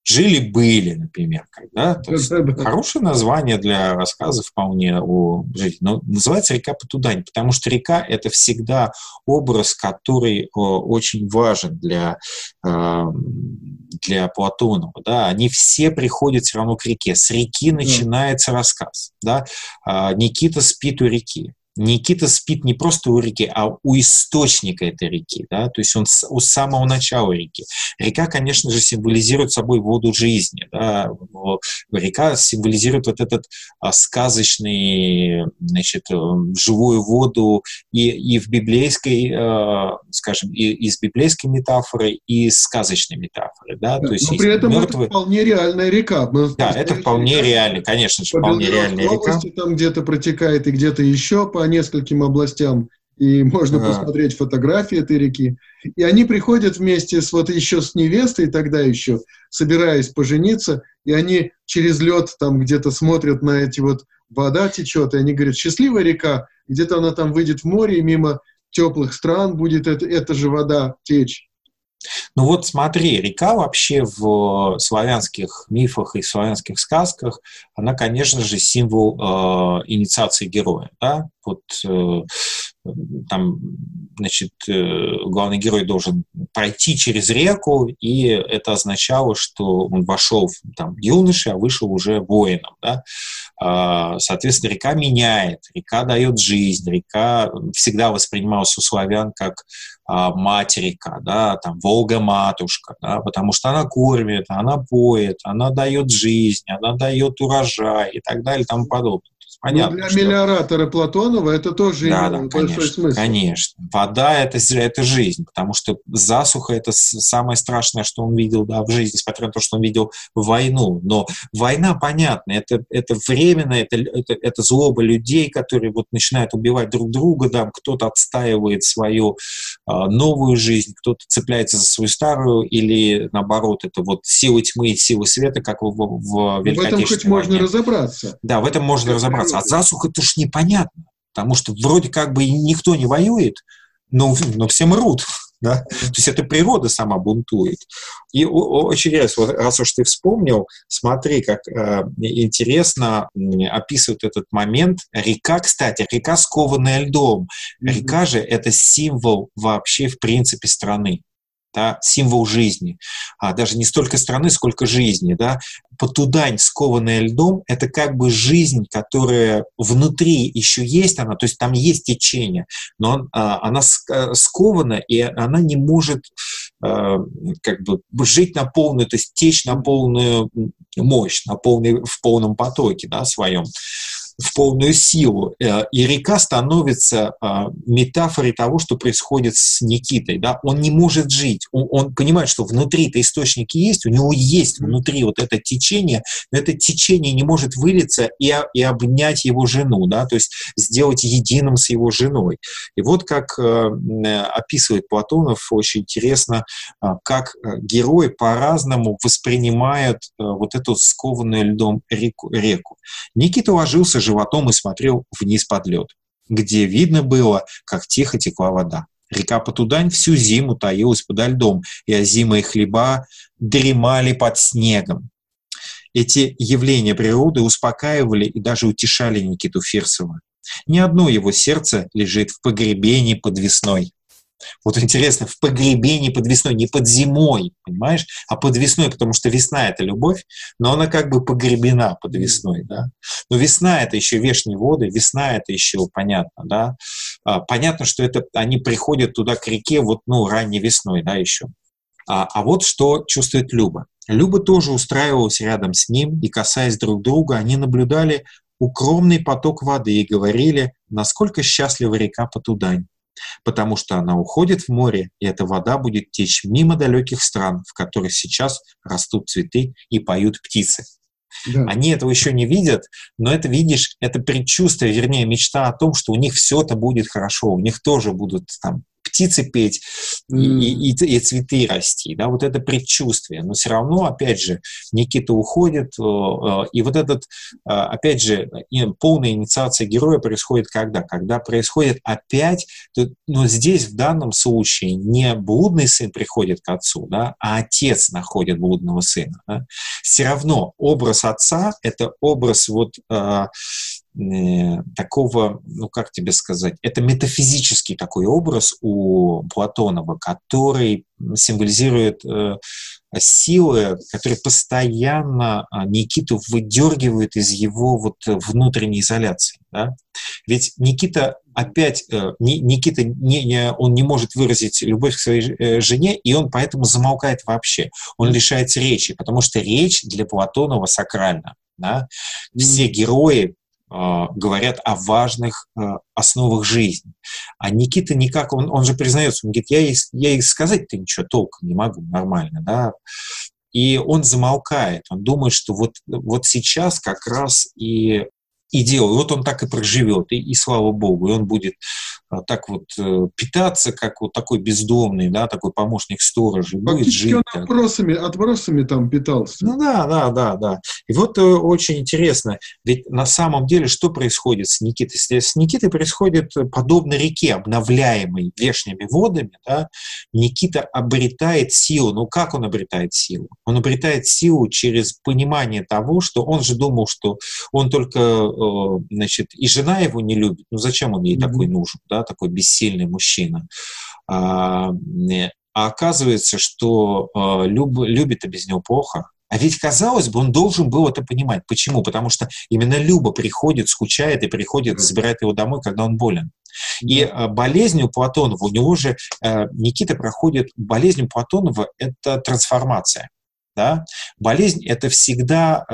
Жили-были, например. Да? То есть, хорошее название для рассказа вполне о жизни. Но называется река Потудань, потому что река – это всегда образ, который очень важен для, для Платонова. Да? Они все приходят все равно к реке. С реки начинается рассказ. Да? А, Никита спит у реки. Никита спит не просто у реки, а у источника этой реки, да, то есть он с, у самого начала реки. Река, конечно же, символизирует собой воду жизни, да, река символизирует вот этот а, сказочный, значит, э, живую воду и, и в библейской, а, скажем, и из библейской метафоры, и из сказочной метафоры, да, то есть Но при этом мертвые... это вполне реальная река. Мы да, это вполне реально, конечно же, вполне реальная река. Там где-то протекает и где-то еще по нескольким областям, и <laughs> можно а. посмотреть фотографии этой реки. И они приходят вместе с вот еще с невестой тогда еще, собираясь пожениться, и они через лед там где-то смотрят на эти вот вода течет, и они говорят, счастливая река, где-то она там выйдет в море, и мимо теплых стран будет это, эта же вода течь. Ну вот смотри, река вообще в славянских мифах и славянских сказках, она, конечно же, символ э, инициации героя. Да? Вот э, там, значит, э, главный герой должен пройти через реку, и это означало, что он вошел там юношей, а вышел уже воином, да. А, соответственно, река меняет, река дает жизнь, река всегда воспринималась у славян как а, мать река, да, там Волга-матушка, да, потому что она кормит, она поет, она дает жизнь, она дает урожай и так далее и тому подобное. Ну, понятно. Но для что... мелиоратора Платонова это тоже да, да, большой конечно, смысл. Конечно. Вода это, это жизнь, потому что засуха это самое страшное, что он видел да, в жизни, несмотря на то, что он видел войну. Но война, понятно, это, это временно, это, это, это злоба людей, которые вот начинают убивать друг друга, да, кто-то отстаивает свою э, новую жизнь, кто-то цепляется за свою старую, или наоборот, это вот силы тьмы и силы света, как в, в Великой В этом хоть можно разобраться. Да, в этом можно разобраться а засуха это ж непонятно, потому что вроде как бы никто не воюет, но, но все мрут. <laughs> Да? То есть это природа сама бунтует. И очень интересно, вот раз уж ты вспомнил, смотри, как э, интересно описывает этот момент. Река, кстати, река, скованная льдом. Река же — это символ вообще, в принципе, страны да, символ жизни, а даже не столько страны, сколько жизни, да. Потудань, скованная льдом, это как бы жизнь, которая внутри еще есть, она, то есть там есть течение, но а, она э, скована, и она не может а, как бы жить на полную, то есть течь на полную мощь, на полный, в полном потоке, да, своем в полную силу. Э, и река становится а, метафорой того, что происходит с Никитой. Да? Он не может жить. Он, он понимает, что внутри-то источники есть, у него есть внутри вот это течение, но это течение не может вылиться и, и обнять его жену, да? то есть сделать единым с его женой. И вот как э, описывает Платонов, очень интересно, а, как э, герой по-разному воспринимает вот эту скованную льдом реку. реку. Никита ложился животом и смотрел вниз под лед, где видно было, как тихо текла вода. Река Потудань всю зиму таилась подо льдом, и озимые хлеба дремали под снегом. Эти явления природы успокаивали и даже утешали Никиту Фирсова. Ни одно его сердце лежит в погребении под весной. Вот интересно, в погребении под весной, не под зимой, понимаешь, а под весной, потому что весна — это любовь, но она как бы погребена под весной, да. Но весна — это еще вешние воды, весна — это еще понятно, да. А, понятно, что это они приходят туда к реке вот, ну, ранней весной, да, еще. А, а вот что чувствует Люба. Люба тоже устраивалась рядом с ним, и, касаясь друг друга, они наблюдали укромный поток воды и говорили, насколько счастлива река Потудань потому что она уходит в море, и эта вода будет течь мимо далеких стран, в которых сейчас растут цветы и поют птицы. Да. Они этого еще не видят, но это, видишь, это предчувствие, вернее, мечта о том, что у них все это будет хорошо, у них тоже будут там птицы петь и, и, и, и цветы расти, да, вот это предчувствие. Но все равно, опять же, Никита уходит, и вот этот, опять же, полная инициация героя происходит когда? Когда происходит опять, но здесь в данном случае не блудный сын приходит к отцу, да, а отец находит блудного сына. Да. Все равно образ отца — это образ вот Э, такого, ну как тебе сказать, это метафизический такой образ у Платонова, который символизирует э, силы, которые постоянно а, Никиту выдергивают из его вот внутренней изоляции. Да? Ведь Никита опять, э, Никита не, не, он не может выразить любовь к своей э, жене, и он поэтому замолкает вообще. Он лишается речи, потому что речь для Платонова сакральна. Да? Все герои говорят о важных а, основах жизни. А Никита никак, он, он же признается, он говорит, я ей, я ей сказать-то ничего толком не могу нормально, да. И он замолкает, он думает, что вот, вот сейчас как раз и и делал. И вот он так и проживет, и, и слава богу, и он будет а, так вот э, питаться, как вот такой бездомный, да, такой помощник сторожа, будет жить. он отбросами, отбросами там питался. Ну да, да, да, да. И вот э, очень интересно, ведь на самом деле что происходит с Никитой? С Никитой происходит подобно реке, обновляемой вешними водами, да, Никита обретает силу. Ну как он обретает силу? Он обретает силу через понимание того, что он же думал, что он только Э, значит, и жена его не любит, ну зачем он ей mm-hmm. такой нужен, да, такой бессильный мужчина. А, а оказывается, что э, люб, любит, а без него плохо. А ведь, казалось бы, он должен был это понимать. Почему? Потому что именно Люба приходит, скучает и приходит, забирает его домой, когда он болен. И э, болезнь у Платонова, у него же, э, Никита проходит, болезнь у Платонова – это трансформация. Да? Болезнь – это всегда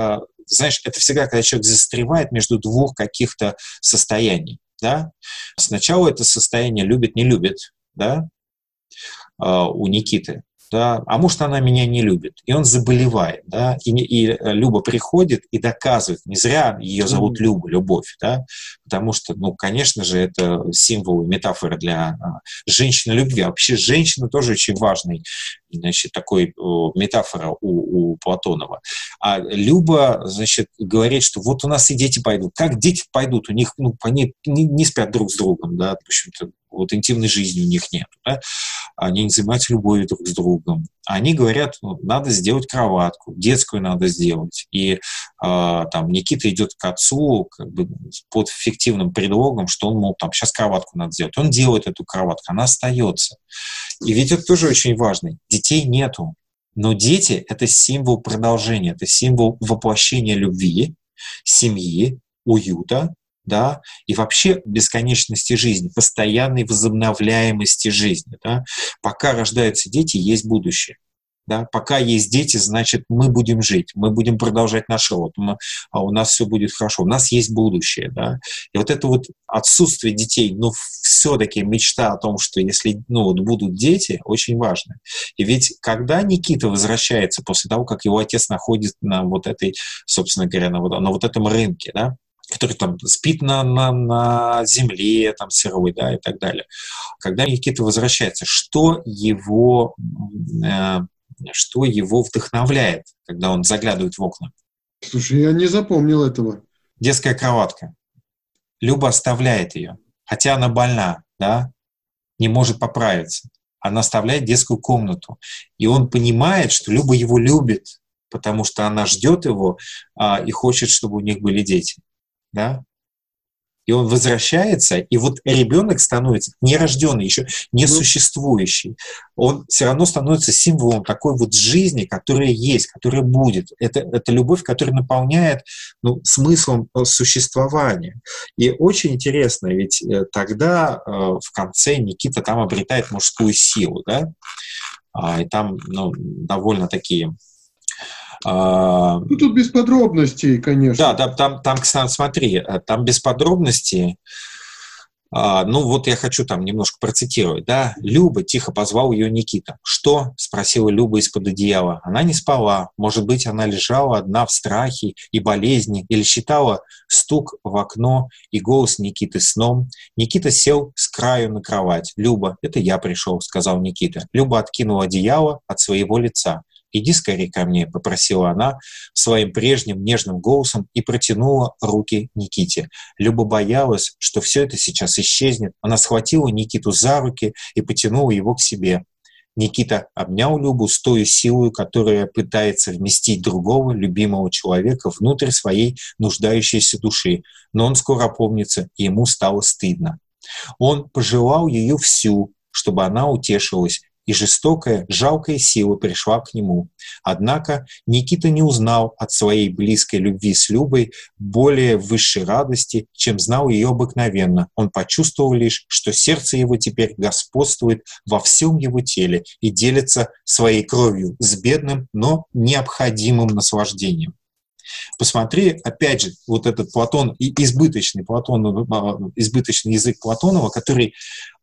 знаешь, это всегда, когда человек застревает между двух каких-то состояний, да. Сначала это состояние любит, не любит, да, а, у Никиты да, а может, она меня не любит, и он заболевает, да, и, и э, Люба приходит и доказывает, не зря ее зовут Люба, любовь, да, потому что, ну, конечно же, это символ, метафора для а, женщины любви. А вообще женщина тоже очень важный, значит, такой метафора у, у Платонова. А Люба, значит, говорит, что вот у нас и дети пойдут. Как дети пойдут? У них, ну, они не, не спят друг с другом, да, в общем-то, вот интимной жизни у них нет. Да? Они не занимаются любовью друг с другом. Они говорят, ну, надо сделать кроватку, детскую надо сделать. И э, там Никита идет к отцу как бы под фиктивным предлогом, что он, мол, там, сейчас кроватку надо сделать. Он делает эту кроватку, она остается. И ведь это тоже очень важно. Детей нету. Но дети — это символ продолжения, это символ воплощения любви, семьи, уюта, да, и вообще бесконечности жизни, постоянной возобновляемости жизни. Да. Пока рождаются дети, есть будущее. Да, пока есть дети, значит, мы будем жить, мы будем продолжать наш род, мы, а у нас все будет хорошо, у нас есть будущее. Да? И вот это вот отсутствие детей, но все-таки мечта о том, что если ну, вот будут дети, очень важно. И ведь когда Никита возвращается после того, как его отец находит на вот этой, собственно говоря, на вот, на вот этом рынке, да, который там спит на, на, на земле там сырой, да, и так далее. Когда Никита возвращается, что его, э, что его вдохновляет, когда он заглядывает в окна? Слушай, я не запомнил этого. Детская кроватка. Люба оставляет ее, хотя она больна, да, не может поправиться. Она оставляет детскую комнату. И он понимает, что Люба его любит, потому что она ждет его а, и хочет, чтобы у них были дети да, и он возвращается, и вот ребенок становится нерожденный, еще несуществующий. Он все равно становится символом такой вот жизни, которая есть, которая будет. Это, это любовь, которая наполняет ну, смыслом э, существования. И очень интересно, ведь э, тогда э, в конце Никита там обретает мужскую силу, да, а, и там ну, довольно такие а, ну, тут без подробностей, конечно. Да, да там, там, кстати, смотри, э, там без подробностей. А, ну, вот я хочу там немножко процитировать, да. Люба, тихо позвал ее Никита. «Что?» — спросила Люба из-под одеяла. Она не спала. Может быть, она лежала одна в страхе и болезни или считала стук в окно и голос Никиты сном. Никита сел с краю на кровать. «Люба, это я пришел», — сказал Никита. Люба откинула одеяло от своего лица. «Иди скорее ко мне», — попросила она своим прежним нежным голосом и протянула руки Никите. Люба боялась, что все это сейчас исчезнет. Она схватила Никиту за руки и потянула его к себе. Никита обнял Любу с той силой, которая пытается вместить другого, любимого человека внутрь своей нуждающейся души. Но он скоро опомнится, и ему стало стыдно. Он пожелал ее всю, чтобы она утешилась, и жестокая, жалкая сила пришла к нему. Однако Никита не узнал от своей близкой любви с Любой более высшей радости, чем знал ее обыкновенно. Он почувствовал лишь, что сердце его теперь господствует во всем его теле и делится своей кровью с бедным, но необходимым наслаждением. Посмотри, опять же, вот этот Платон, избыточный, Платон, а, избыточный язык Платонова, который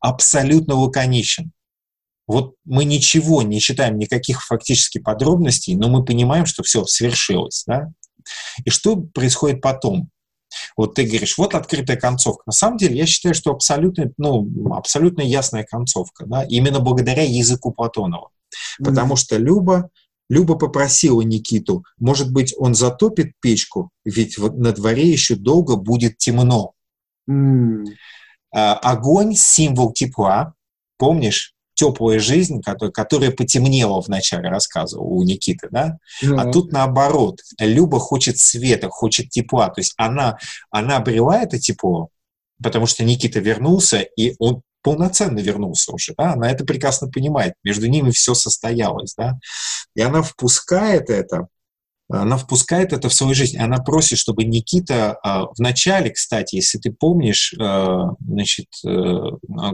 абсолютно лаконичен. Вот мы ничего не читаем, никаких фактически подробностей, но мы понимаем, что все свершилось. Да? И что происходит потом? Вот ты говоришь, вот открытая концовка. На самом деле, я считаю, что абсолютно, ну, абсолютно ясная концовка, да, именно благодаря языку Платонова. Mm-hmm. Потому что Люба, Люба попросила Никиту, может быть, он затопит печку, ведь на дворе еще долго будет темно. Mm. Огонь — символ тепла, помнишь? Теплая жизнь, которая, которая потемнела в начале рассказа у Никиты, да? Mm-hmm. А тут наоборот. Люба хочет света, хочет тепла. То есть она, она обрела это тепло, потому что Никита вернулся, и он полноценно вернулся уже, да, она это прекрасно понимает, между ними все состоялось, да, и она впускает это, она впускает это в свою жизнь. Она просит, чтобы Никита а, в начале, кстати, если ты помнишь, а, значит, э,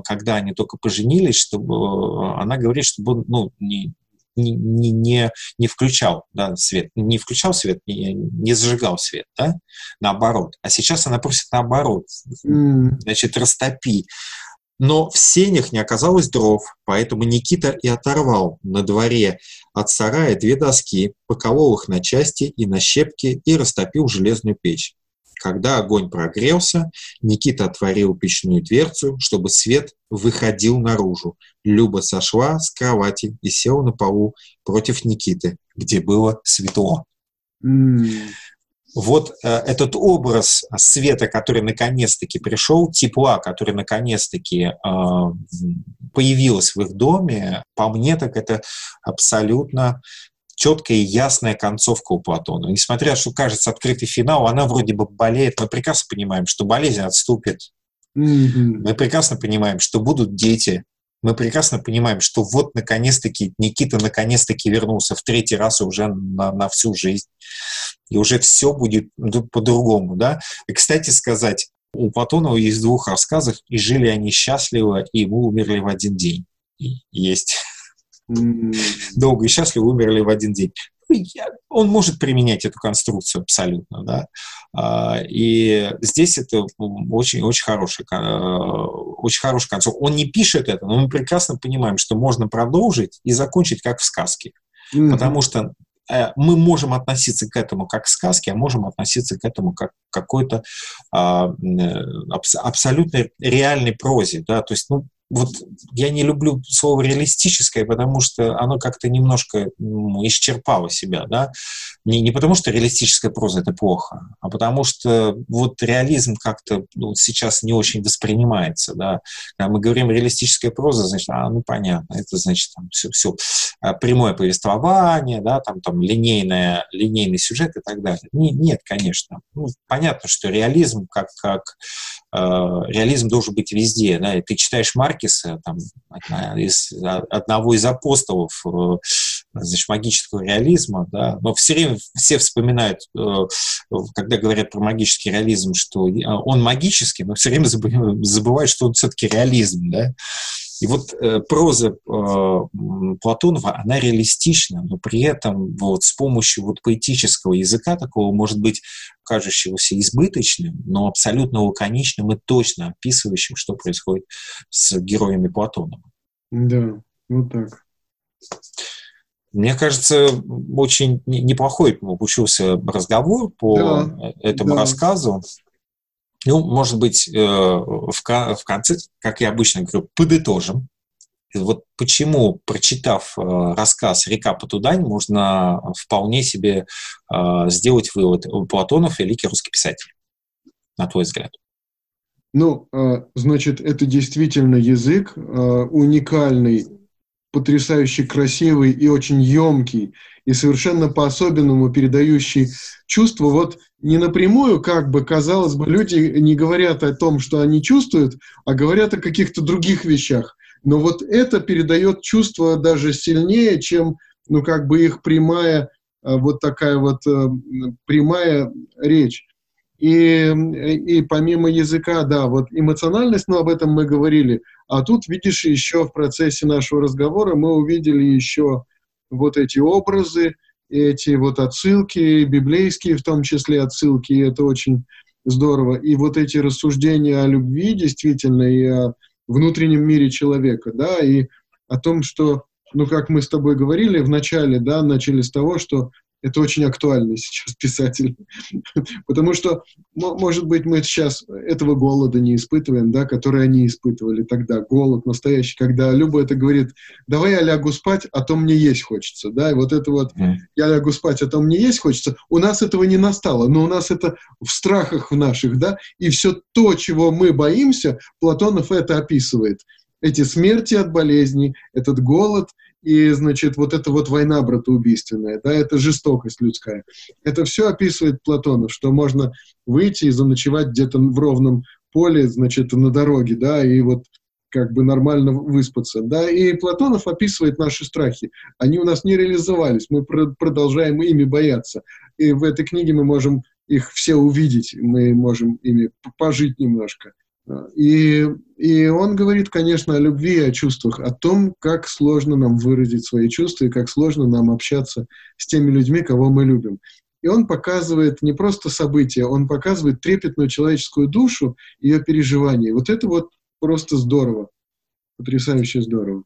когда они только поженились, чтобы она говорит, чтобы он ну, не, не, не, не включал да, свет, не включал свет, не, не зажигал свет, да, наоборот. А сейчас она просит наоборот, значит, растопи. Но в сенях не оказалось дров, поэтому Никита и оторвал на дворе от сарая две доски, поколол их на части и на щепки и растопил железную печь. Когда огонь прогрелся, Никита отворил печную дверцу, чтобы свет выходил наружу. Люба сошла с кровати и села на полу против Никиты, где было светло. Вот э, этот образ света, который наконец-таки пришел, тепла, который наконец-таки э, появилось в их доме, по мне так это абсолютно четкая и ясная концовка у Платона. Несмотря, что кажется открытый финал, она вроде бы болеет. Мы прекрасно понимаем, что болезнь отступит. Mm-hmm. Мы прекрасно понимаем, что будут дети. Мы прекрасно понимаем, что вот наконец-таки Никита наконец-таки вернулся в третий раз уже на, на всю жизнь и уже все будет по-другому, да. И, кстати сказать, у Платонова есть двух рассказов, и жили они счастливо, и мы умерли в один день. есть. Долго и счастливо умерли в один день. Ну, он может применять эту конструкцию абсолютно, да. А, и здесь это очень, очень хороший, очень хороший концов. Он не пишет это, но мы прекрасно понимаем, что можно продолжить и закончить как в сказке. Mm-hmm. Потому что Э, мы можем относиться к этому как к сказке, а можем относиться к этому как к какой-то а, э, абсолютно реальной прозе, да, то есть, ну, вот я не люблю слово реалистическое, потому что оно как-то немножко ну, исчерпало себя, да. Не, не потому что реалистическая проза это плохо, а потому что вот реализм как-то ну, сейчас не очень воспринимается, да. Когда мы говорим реалистическая проза, значит, а, ну понятно, это значит там все, все а, прямое повествование, да, там, там линейное, линейный сюжет и так далее. Не, нет, конечно. Ну, понятно, что реализм как, как реализм должен быть везде, да, и ты читаешь Марк Маркиса, там, из, одного из апостолов э, значит, магического реализма, да, но все время все вспоминают, э, когда говорят про магический реализм, что он магический, но все время забывают, что он все-таки реализм, да, И вот э, проза э, Платонова, она реалистична, но при этом вот с помощью вот поэтического языка, такого, может быть, кажущегося избыточным, но абсолютно лаконичным и точно описывающим, что происходит с героями Платонова. Да, вот так. Мне кажется, очень неплохой получился разговор по да, этому да. рассказу. Ну, может быть, э, в, конце, как я обычно говорю, подытожим. Вот почему, прочитав э, рассказ «Река Потудань», можно вполне себе э, сделать вывод. Платонов – великий русский писатель, на твой взгляд. Ну, значит, это действительно язык уникальный, потрясающе красивый и очень емкий, и совершенно по-особенному передающий чувства. Вот не напрямую, как бы, казалось бы, люди не говорят о том, что они чувствуют, а говорят о каких-то других вещах. Но вот это передает чувство даже сильнее, чем, ну, как бы их прямая, э, вот такая вот э, прямая речь. И, и помимо языка, да, вот эмоциональность, ну, об этом мы говорили. А тут, видишь, еще в процессе нашего разговора мы увидели еще вот эти образы, эти вот отсылки, библейские в том числе отсылки, и это очень здорово. И вот эти рассуждения о любви действительно и о внутреннем мире человека, да, и о том, что, ну, как мы с тобой говорили в начале, да, начали с того, что это очень актуальный сейчас писатель. Потому что, может быть, мы сейчас этого голода не испытываем, да, который они испытывали тогда. Голод настоящий, когда Люба это говорит, давай я лягу спать, а то мне есть хочется. Да, и вот это вот, я лягу спать, а то мне есть хочется. У нас этого не настало, но у нас это в страхах в наших, да, и все то, чего мы боимся, Платонов это описывает. Эти смерти от болезней, этот голод – и, значит, вот эта вот война братоубийственная, да, это жестокость людская. Это все описывает Платонов, что можно выйти и заночевать где-то в ровном поле, значит, на дороге, да, и вот как бы нормально выспаться, да, и Платонов описывает наши страхи. Они у нас не реализовались, мы про продолжаем ими бояться. И в этой книге мы можем их все увидеть, мы можем ими пожить немножко. И, и он говорит, конечно, о любви о чувствах, о том, как сложно нам выразить свои чувства и как сложно нам общаться с теми людьми, кого мы любим. И он показывает не просто события, он показывает трепетную человеческую душу, ее переживания. Вот это вот просто здорово, потрясающе здорово.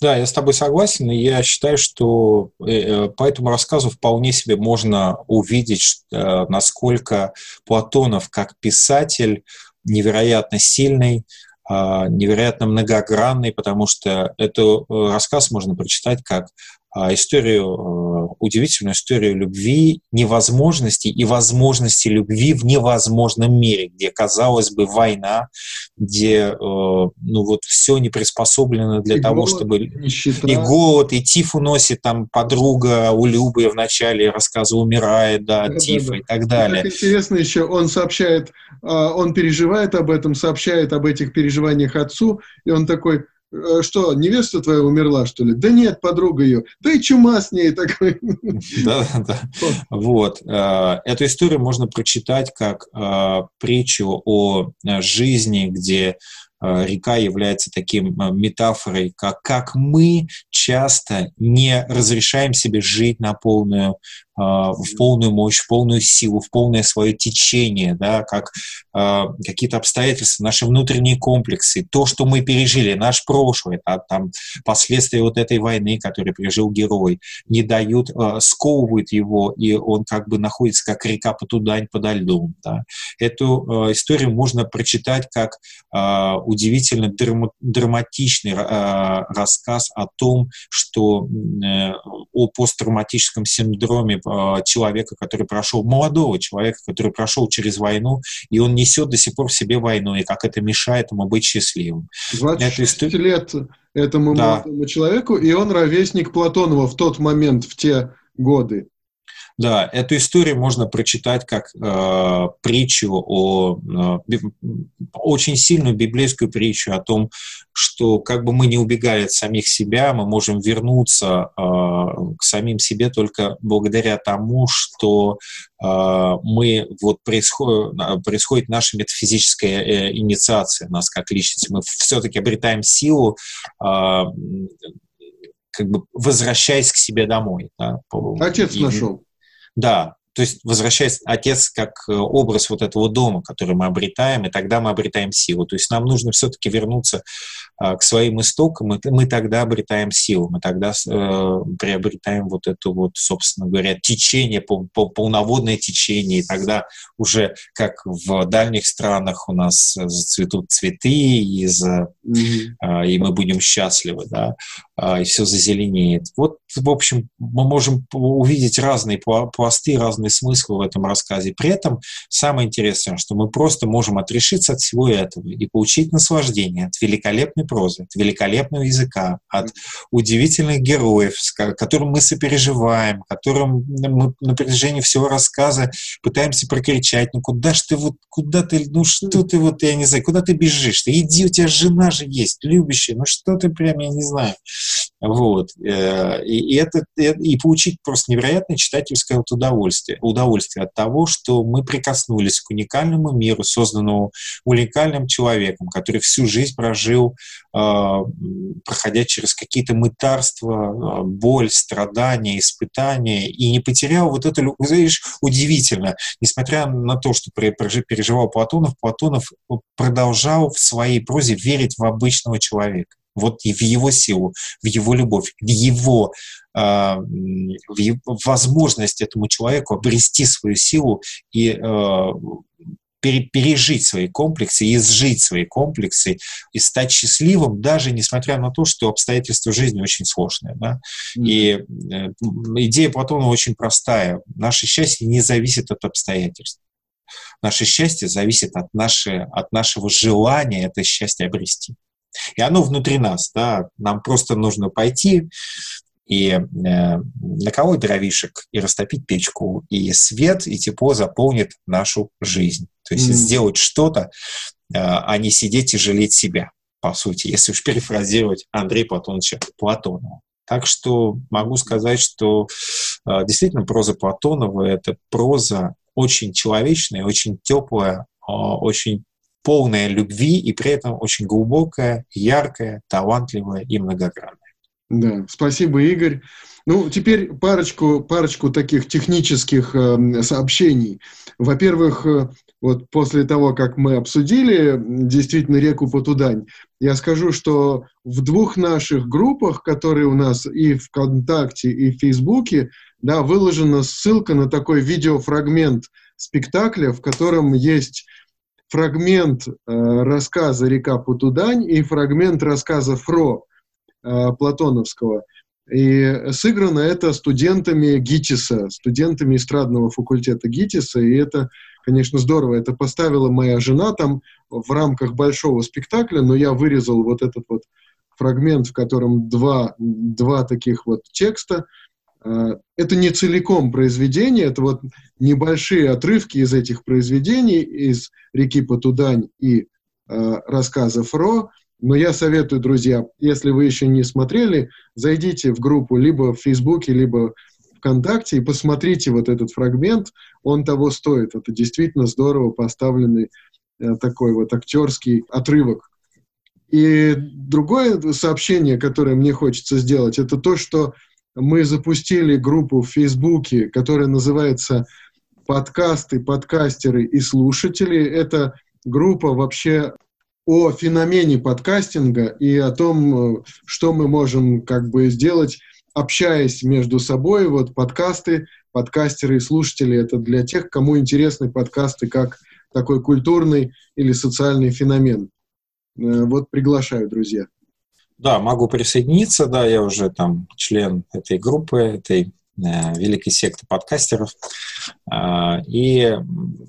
Да, я с тобой согласен, и я считаю, что э, э, по этому рассказу вполне себе можно увидеть, э, насколько Платонов как писатель невероятно сильный, а, невероятно многогранный, потому что этот рассказ можно прочитать как а, историю, а, удивительную историю любви, невозможности и возможности любви в невозможном мире, где, казалось бы, война, где э, ну вот все не приспособлено для и того, голод, чтобы... Нищета. И голод, и тиф уносит, там подруга у Любы в начале рассказа умирает, да, да тиф да, да. и так далее. И так интересно еще, он сообщает, он переживает об этом, сообщает об этих переживаниях отцу, и он такой, что, невеста твоя умерла, что ли? Да нет, подруга ее. Да и чума с ней такой. Да, да. Вот. Э, эту историю можно прочитать как э, притчу о жизни, где река является таким метафорой, как, как мы часто не разрешаем себе жить на полную в полную мощь, в полную силу, в полное свое течение, да, как э, какие-то обстоятельства, наши внутренние комплексы, то, что мы пережили, наш прошлый, да, там, последствия вот этой войны, которую пережил герой, не дают, э, сковывают его, и он как бы находится как река по тудань подо льдом. Да. Эту историю можно прочитать как удивительно драма драматичный рассказ о том, что э, о посттравматическом синдроме человека, который прошел, молодого человека, который прошел через войну, и он несет до сих пор в себе войну, и как это мешает ему быть счастливым. 26 это лет этому да. молодому человеку, и он ровесник Платонова в тот момент, в те годы. Да, эту историю можно прочитать как э, притчу о э, очень сильную библейскую притчу о том, что как бы мы не убегали от самих себя, мы можем вернуться э, к самим себе только благодаря тому, что э, мы вот происходит, происходит наша метафизическая э, инициация нас как личности. Мы все-таки обретаем силу э, как бы возвращаясь к себе домой. Да, Отец и, нашел. Да, то есть возвращаясь отец как э, образ вот этого дома, который мы обретаем, и тогда мы обретаем силу. То есть нам нужно все-таки вернуться к своим истокам, и мы тогда обретаем силу, мы тогда э, приобретаем вот это вот, собственно говоря, течение, полноводное течение, и тогда уже как в дальних странах у нас зацветут цветы, и, за, mm-hmm. и мы будем счастливы, да, а, и все зазеленеет. Вот, в общем, мы можем увидеть разные пласты, разные смыслы в этом рассказе. При этом самое интересное, что мы просто можем отрешиться от всего этого и получить наслаждение от великолепной прозы, от великолепного языка, от удивительных героев, которым мы сопереживаем, которым мы на протяжении всего рассказа пытаемся прокричать, ну куда ж ты вот, куда ты, ну что ты вот, я не знаю, куда ты бежишь? Ты иди, у тебя жена же есть, любящая, ну что ты прям, я не знаю. Вот. Э, и, это, э, и получить просто невероятное читательское вот удовольствие. Удовольствие от того, что мы прикоснулись к уникальному миру, созданному уникальным человеком, который всю жизнь прожил, э, проходя через какие-то мытарства, боль, страдания, испытания, и не потерял вот это, знаешь, удивительно. Несмотря на то, что переживал Платонов, Платонов продолжал в своей прозе верить в обычного человека вот и в его силу, в его любовь, в его, э, в его возможность этому человеку обрести свою силу и э, пережить свои комплексы, изжить свои комплексы и стать счастливым, даже несмотря на то, что обстоятельства жизни очень сложные. Да? Mm-hmm. И э, идея Платона очень простая. Наше счастье не зависит от обстоятельств. Наше счастье зависит от, нашей, от нашего желания это счастье обрести. И оно внутри нас, да, нам просто нужно пойти и э, наколоть дровишек, и растопить печку, и свет, и тепло заполнит нашу жизнь. То есть mm. сделать что-то, э, а не сидеть и жалеть себя, по сути, если уж перефразировать Андрея Платоновича Платонова. Так что могу сказать, что э, действительно проза Платонова — это проза очень человечная, очень теплая, э, очень полная любви и при этом очень глубокая, яркая, талантливая и многогранная. Да, спасибо, Игорь. Ну, теперь парочку, парочку таких технических э, сообщений. Во-первых, э, вот после того, как мы обсудили действительно реку Потудань, я скажу, что в двух наших группах, которые у нас и ВКонтакте, и в Фейсбуке, да, выложена ссылка на такой видеофрагмент спектакля, в котором есть фрагмент э, рассказа «Река Путудань» и фрагмент рассказа «Фро» э, Платоновского. И сыграно это студентами ГИТИСа, студентами эстрадного факультета ГИТИСа, и это, конечно, здорово. Это поставила моя жена там в рамках большого спектакля, но я вырезал вот этот вот фрагмент, в котором два, два таких вот текста – это не целиком произведение, это вот небольшие отрывки из этих произведений, из «Реки Потудань» и э, рассказов Ро. Но я советую, друзья, если вы еще не смотрели, зайдите в группу либо в Фейсбуке, либо ВКонтакте и посмотрите вот этот фрагмент, он того стоит. Это действительно здорово поставленный э, такой вот актерский отрывок. И другое сообщение, которое мне хочется сделать, это то, что мы запустили группу в Фейсбуке, которая называется «Подкасты, подкастеры и слушатели». Это группа вообще о феномене подкастинга и о том, что мы можем как бы сделать, общаясь между собой. Вот подкасты, подкастеры и слушатели — это для тех, кому интересны подкасты как такой культурный или социальный феномен. Э, вот приглашаю, друзья. Да, могу присоединиться, да, я уже там член этой группы, этой э, великой секты подкастеров. Э, и,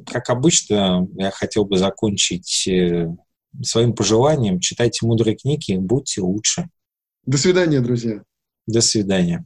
как обычно, я хотел бы закончить э, своим пожеланием. Читайте мудрые книги, будьте лучше. До свидания, друзья. До свидания.